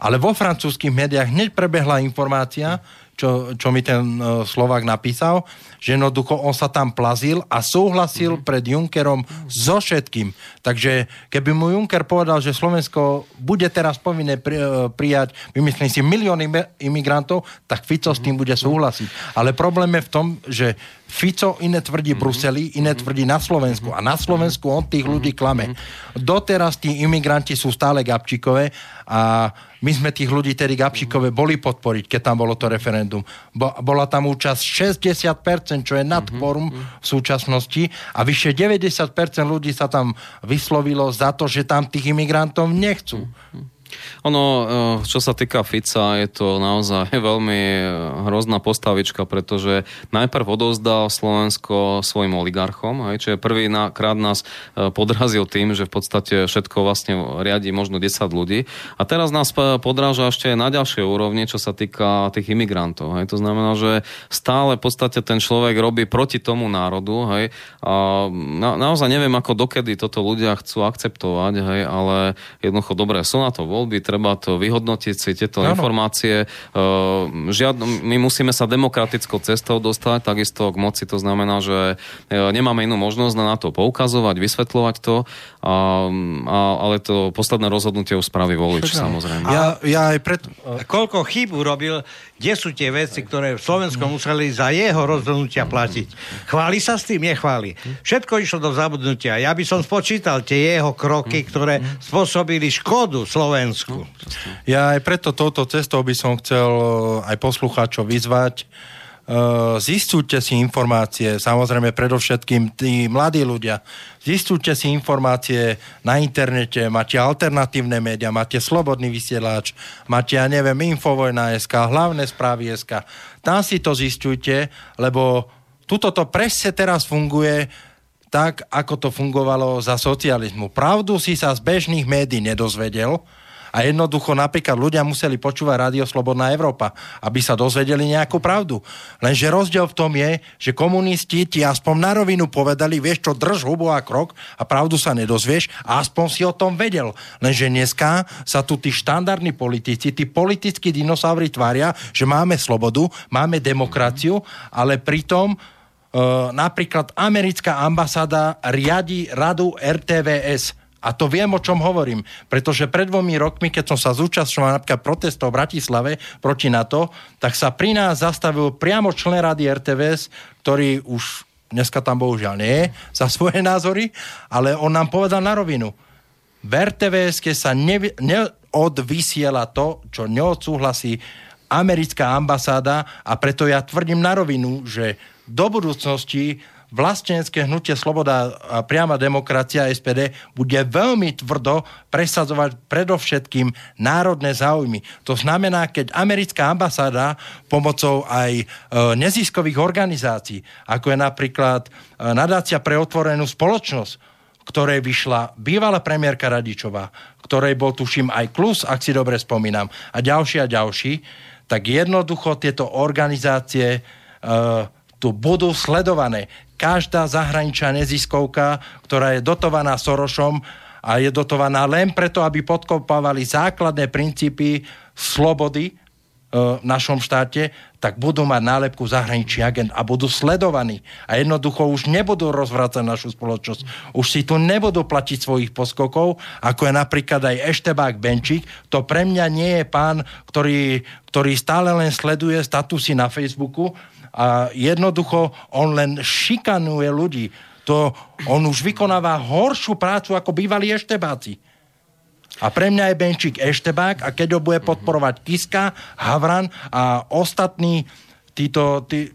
Ale vo francúzských médiách hneď prebehla informácia, čo, čo mi ten uh, Slovák napísal, že jednoducho on sa tam plazil a súhlasil mm-hmm. pred Junckerom so všetkým. Takže keby mu Juncker povedal, že Slovensko bude teraz povinné pri, uh, prijať, vymyslím si, milióny imigrantov, tak Fico mm-hmm. s tým bude súhlasiť. Ale problém je v tom, že Fico iné tvrdí mm-hmm. Bruseli, iné mhm. tvrdí na Slovensku. A na Slovensku on tých ľudí klame. Doteraz tí imigranti sú stále gabčíkové a my sme tých ľudí tedy Gabčíkové boli podporiť, keď tam bolo to referendum. Bo, bola tam účasť 60%, čo je nad kvorum v súčasnosti a vyše 90% ľudí sa tam vyslovilo za to, že tam tých imigrantov nechcú. Ono, eh, čo sa týka Fica, je to naozaj <laughs> veľmi eh, hrozná postavička, pretože najprv odovzdal Slovensko svojim oligarchom, aj, čiže prvý krát nás eh, podrazil tým, že v podstate všetko vlastne riadi možno 10 ľudí a teraz nás podráža ešte na ďalšej úrovni, čo sa týka tých imigrantov. Hej. To znamená, že stále v podstate ten človek robí proti tomu národu hej. a na, naozaj neviem, ako dokedy toto ľudia chcú akceptovať, hej, ale jednoducho dobre, sú na to voľby, treba to vyhodnotiť si tieto ano. informácie. Uh, žiadno, my musíme sa demokratickou cestou dostať takisto k moci, to znamená, že uh, nemáme inú možnosť na to poukazovať, vysvetľovať to, a, a, ale to posledné rozhodnutie už spraví volič, samozrejme. Ja, ja aj pred... Koľko chyb urobil, kde sú tie veci, ktoré v Slovensku museli za jeho rozhodnutia platiť. Chváli sa s tým? Nechváli. Všetko išlo do zabudnutia. Ja by som spočítal tie jeho kroky, ktoré spôsobili škodu Slovensku. Ja aj preto touto cestou by som chcel eh, aj poslucháčov vyzvať, eh, zistujte si informácie, samozrejme predovšetkým tí mladí ľudia, zistujte si informácie na internete, máte alternatívne médiá, máte Slobodný vysielač, máte, ja neviem, Infovojna.sk, hlavné správy SK. Tam si to zistujte, lebo tuto to presne teraz funguje tak, ako to fungovalo za socializmu. Pravdu si sa z bežných médií nedozvedel, A jednoducho napríklad ľudia museli počúvať Rádio Slobodná Európa, aby sa dozvedeli nejakú pravdu. Lenže rozdiel v tom je, že komunisti ti aspoň na rovinu povedali, vieš čo, drž hubu a krok a pravdu sa nedozvieš a aspoň si o tom vedel. Lenže dneska sa tu tí štandardní politici, tí politickí dinosauri tvária, že máme slobodu, máme demokraciu, ale pritom Uh, napríklad americká ambasáda riadi radu RTVS. A to viem, o čom hovorím. Pretože pred dvomi rokmi, keď som sa zúčastňoval napríklad protestov v Bratislave proti NATO, tak sa pri nás zastavil priamo člen rady RTVS, ktorý už dneska tam bohužiaľ nie za svoje názory, ale on nám povedal na rovinu. V RTVS sa neodvysiela to, čo neodsúhlasí americká ambasáda a preto ja tvrdím na rovinu, že do budúcnosti vlastenecké hnutie Sloboda a priama demokracia SPD bude veľmi tvrdo presadzovať predovšetkým národné záujmy. To znamená, keď americká ambasáda pomocou aj e, neziskových organizácií, ako je napríklad e, nadácia pre otvorenú spoločnosť, ktorej vyšla bývalá premiérka Radičová, ktorej bol tuším aj Klus, ak si dobre spomínam, a ďalší a ďalší, tak jednoducho tieto organizácie e, tu budú sledované. Každá zahraničná neziskovka, ktorá je dotovaná Sorošom a je dotovaná len preto, aby podkopávali základné princípy slobody e, v našom štáte, tak budú mať nálepku zahraničný agent a budú sledovaní. A jednoducho už nebudú rozvrácať našu spoločnosť. Už si tu nebudú platiť svojich poskokov, ako je napríklad aj Eštebák Benčík. To pre mňa nie je pán, ktorý, ktorý stále len sleduje statusy na Facebooku, a jednoducho on len šikanuje ľudí. To, on už vykonáva horšiu prácu ako bývalí eštebáci. A pre mňa je Benčík eštebák a keď ho bude podporovať Kiska, Havran a ostatní títo, tí,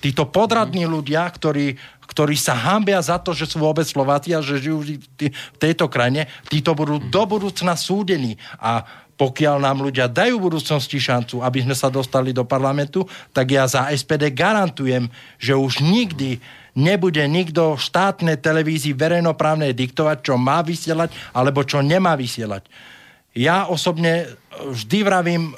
títo podradní ľudia, ktorí, ktorí sa hambia za to, že sú vôbec Slováci a že žijú v tejto krajine, títo budú do budúcna súdení. A pokiaľ nám ľudia dajú v budúcnosti šancu, aby sme sa dostali do parlamentu, tak ja za SPD garantujem, že už nikdy nebude nikto štátnej televízii verejnoprávnej diktovať, čo má vysielať alebo čo nemá vysielať. Ja osobne vždy vravím e,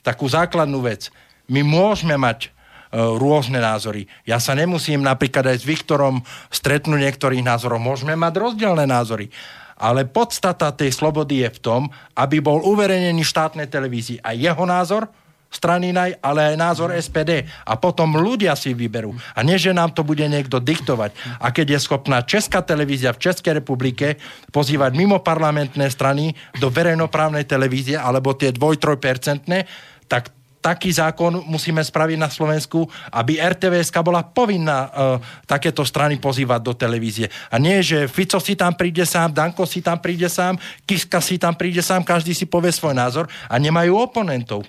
takú základnú vec. My môžeme mať e, rôzne názory. Ja sa nemusím napríklad aj s Viktorom stretnúť niektorých názorov. Môžeme mať rozdielne názory ale podstata tej slobody je v tom, aby bol uverejnený štátnej televízii aj jeho názor, strany naj, ale aj názor SPD. A potom ľudia si vyberú. A nie, že nám to bude niekto diktovať. A keď je schopná Česká televízia v Českej republike pozývať mimo parlamentné strany do verejnoprávnej televízie, alebo tie dvoj-trojpercentné, tak taký zákon musíme spraviť na Slovensku, aby RTVS bola povinná uh, takéto strany pozývať do televízie. A nie, že Fico si tam príde sám, Danko si tam príde sám, Kiska si tam príde sám, každý si povie svoj názor a nemajú oponentov.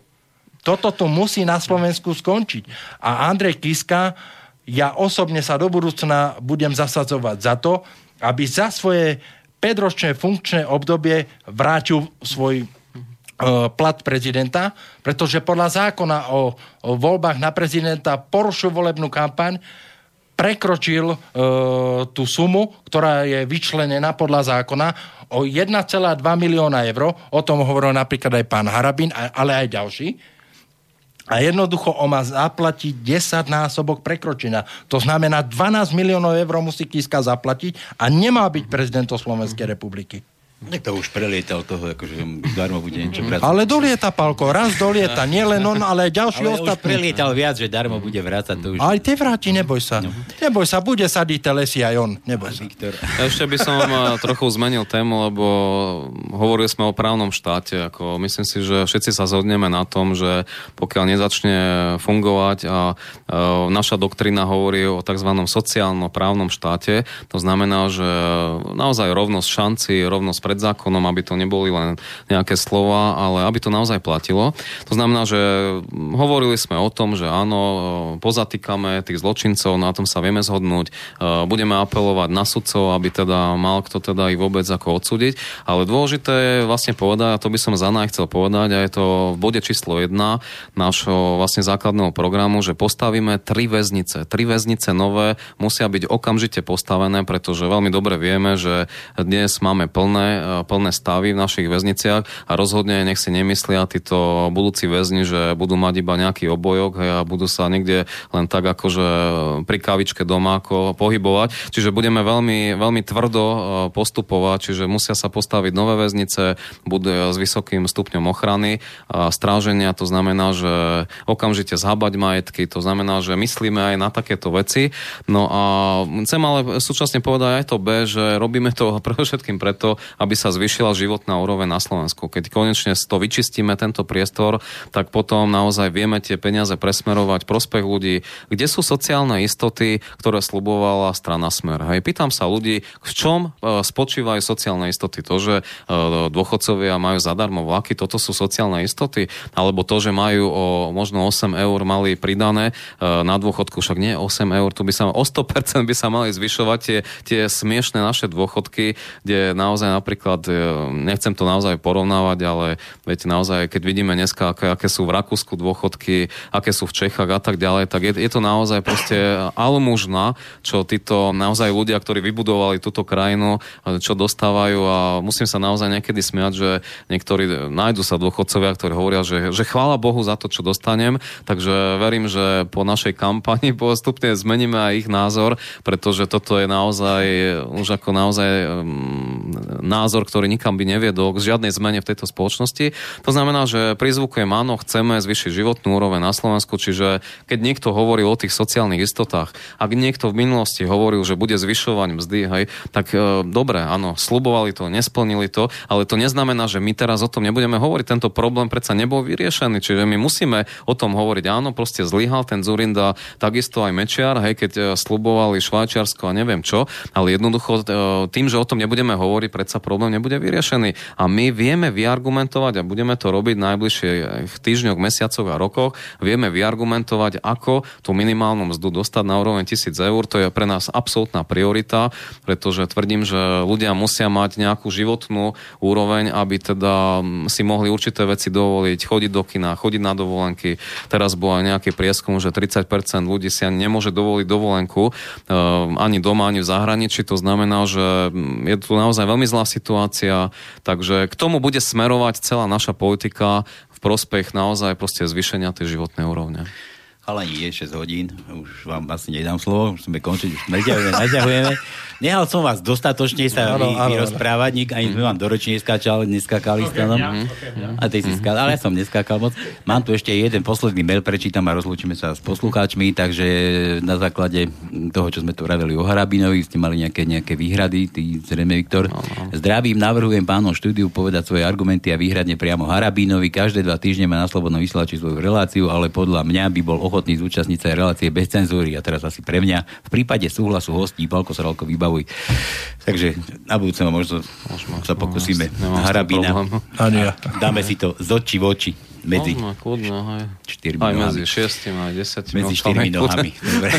Toto tu musí na Slovensku skončiť. A Andrej Kiska, ja osobne sa do budúcna budem zasadzovať za to, aby za svoje 5-ročné funkčné obdobie vrátil svoj E, plat prezidenta, pretože podľa zákona o, o voľbách na prezidenta porušil volebnú kampaň, prekročil e, tú sumu, ktorá je vyčlenená podľa zákona o 1,2 milióna eur. O tom hovoril napríklad aj pán Harabin, ale aj ďalší. A jednoducho on má zaplatiť 10 násobok prekročenia. To znamená 12 miliónov eur musí Kiska zaplatiť a nemá byť prezidentom Slovenskej republiky. Tak to už prelietal toho, akože darmo bude niečo vrácať. Ale dolieta, Palko, raz dolieta, nie len on, ale aj ďalší ale ostatní. už prelietal viac, že darmo bude vrácať. To už... Aj tie vráti, neboj sa. No. Neboj sa, bude sadiť lesy aj on, neboj sa. Viktor. Ešte by som eh, trochu zmenil tému, lebo hovorili sme o právnom štáte. Ako myslím si, že všetci sa zhodneme na tom, že pokiaľ nezačne fungovať a uh, naša doktrina hovorí o tzv. sociálno-právnom štáte, to znamená, že naozaj rovnosť šanci, rovnosť pred zákonom, aby to neboli len nejaké slova, ale aby to naozaj platilo. To znamená, že hovorili sme o tom, že áno, pozatýkame tých zločincov, na tom sa vieme zhodnúť, e, budeme apelovať na sudcov, aby teda mal kto teda ich vôbec ako odsúdiť, ale dôležité je vlastne povedať, a to by som za chcel povedať, a je to v bode číslo 1 nášho vlastne základného programu, že postavíme tri väznice. Tri väznice nové musia byť okamžite postavené, pretože veľmi dobre vieme, že dnes máme plné plné stavy v našich väzniciach a rozhodne nech si nemyslia títo budúci väzni, že budú mať iba nejaký obojok a budú sa niekde len tak akože pri kavičke doma ako pohybovať. Čiže budeme veľmi, veľmi tvrdo postupovať, čiže musia sa postaviť nové väznice, budú s vysokým stupňom ochrany a stráženia, to znamená, že okamžite zhabať majetky, to znamená, že myslíme aj na takéto veci. No a chcem ale súčasne povedať aj to B, že robíme to <laughs> všetkým preto, aby sa zvyšila životná úroveň na Slovensku. Keď konečne to vyčistíme, tento priestor, tak potom naozaj vieme tie peniaze presmerovať prospech ľudí. Kde sú sociálne istoty, ktoré slubovala strana Smer? Hej, pýtam sa ľudí, v čom e, spočívajú sociálne istoty? To, že e, dôchodcovia majú zadarmo vlaky, toto sú sociálne istoty? Alebo to, že majú o možno 8 eur mali pridané e, na dôchodku, však nie 8 eur, tu by sa o 100% by sa mali zvyšovať tie, tie smiešne naše dôchodky, kde naozaj napríklad, nechcem to naozaj porovnávať, ale viete, naozaj, keď vidíme dneska, aké, aké sú v Rakúsku dôchodky, aké sú v Čechách a tak ďalej, tak je, je to naozaj proste almužna, čo títo naozaj ľudia, ktorí vybudovali túto krajinu, čo dostávajú. A musím sa naozaj niekedy smiať, že niektorí nájdu sa dôchodcovia, ktorí hovoria, že, že chvála Bohu za to, čo dostanem, takže verím, že po našej kampani <laughs> postupne zmeníme aj ich názor, pretože toto je naozaj už ako naozaj um, názor, ktorý nikam by neviedol k žiadnej zmene v tejto spoločnosti. To znamená, že prizvukujem áno, chceme zvyšiť životnú úroveň na Slovensku, čiže keď niekto hovorí o tých sociálnych istotách, ak niekto v minulosti hovoril, že bude zvyšovať mzdy, hej, tak e, dobre, áno, slubovali to, nesplnili to, ale to neznamená, že my teraz o tom nebudeme hovoriť. Tento problém predsa nebol vyriešený, čiže my musíme o tom hovoriť. Áno, proste zlyhal ten Zurinda, takisto aj Mečiar, hej, keď e, slubovali Švajčiarsko a neviem čo, ale jednoducho e, tým, že o tom nebudeme hovoriť, predsa problém nebude vyriešený. A my vieme vyargumentovať a budeme to robiť v najbližších týždňoch, mesiacoch a rokoch. Vieme vyargumentovať, ako tú minimálnu mzdu dostať na úroveň 1000 eur. To je pre nás absolútna priorita, pretože tvrdím, že ľudia musia mať nejakú životnú úroveň, aby teda si mohli určité veci dovoliť, chodiť do kina, chodiť na dovolenky. Teraz bol aj nejaký prieskum, že 30% ľudí si ani nemôže dovoliť dovolenku eh, ani doma, ani v zahraničí. To znamená, že je tu naozaj veľmi zlá situácia, takže k tomu bude smerovať celá naša politika v prospech naozaj proste zvýšenia tej životnej úrovne. Chalani, je 6 hodín, už vám asi nedám slovo, už sme končiť, už naťahujeme, naťahujeme. <laughs> Nehal som vás dostatočne sa vy, vyrozprávať, nik, ani sme vám do ročne neskáčali, neskákali okay, stanom. Ja, okay, A ty si skákal, ale ja som neskákal moc. Mám tu ešte jeden posledný mail, prečítam a rozlúčime sa s poslucháčmi, takže na základe toho, čo sme tu radili o Harabinovi, ste mali nejaké, nejaké výhrady, ty zrejme Viktor. No, no. Zdravím, navrhujem pánom štúdiu povedať svoje argumenty a výhradne priamo Harabinovi. Každé dva týždne má na slobodnom vysielači svoju reláciu, ale podľa mňa by bol ochotný zúčastniť sa relácie bez cenzúry a teraz asi pre mňa. V prípade súhlasu hostí Palko Sralko vybavuj. Takže na budúce možno sa pokúsime Harabína. Dáme si to z očí v oči medzi no, kľudno, aj. Čtyrmi aj nohami. medzi šiestimi a desiatimi Medzi štyrmi nohami. Dobre,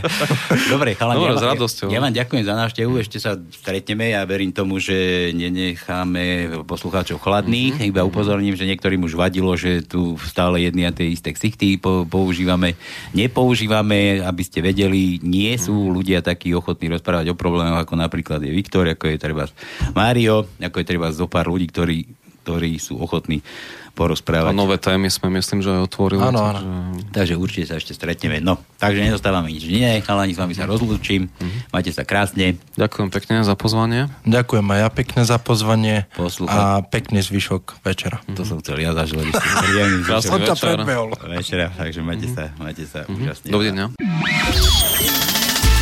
<laughs> Dobre chalani, Dobre, ja, s radosťou. Ja, ja vám ďakujem za návštevu, ešte sa stretneme. Ja verím tomu, že nenecháme poslucháčov chladných. Mm-hmm. Iba upozorním, že niektorým už vadilo, že tu stále jedny a tie isté ksichty používame. Nepoužívame, aby ste vedeli, nie sú mm-hmm. ľudia takí ochotní rozprávať o problémoch, ako napríklad je Viktor, ako je treba Mário, ako je treba zo pár ľudí, ktorí, ktorí sú ochotní porozprávať. A nové témy sme, myslím, že aj otvorili. Áno, áno. Takže... takže určite sa ešte stretneme. No, takže nedostávame nič. Nie, chalani, s vami sa rozlúčim. Mm-hmm. Majte sa krásne. Ďakujem pekne za pozvanie. Ďakujem aj ja pekne za pozvanie. Poslúchať. A pekný zvyšok večera. Mm-hmm. To som chcel ja zažil. Krásny večer. Večera, takže majte mm-hmm. sa, majte sa mm-hmm. úžasne. Dovidenia.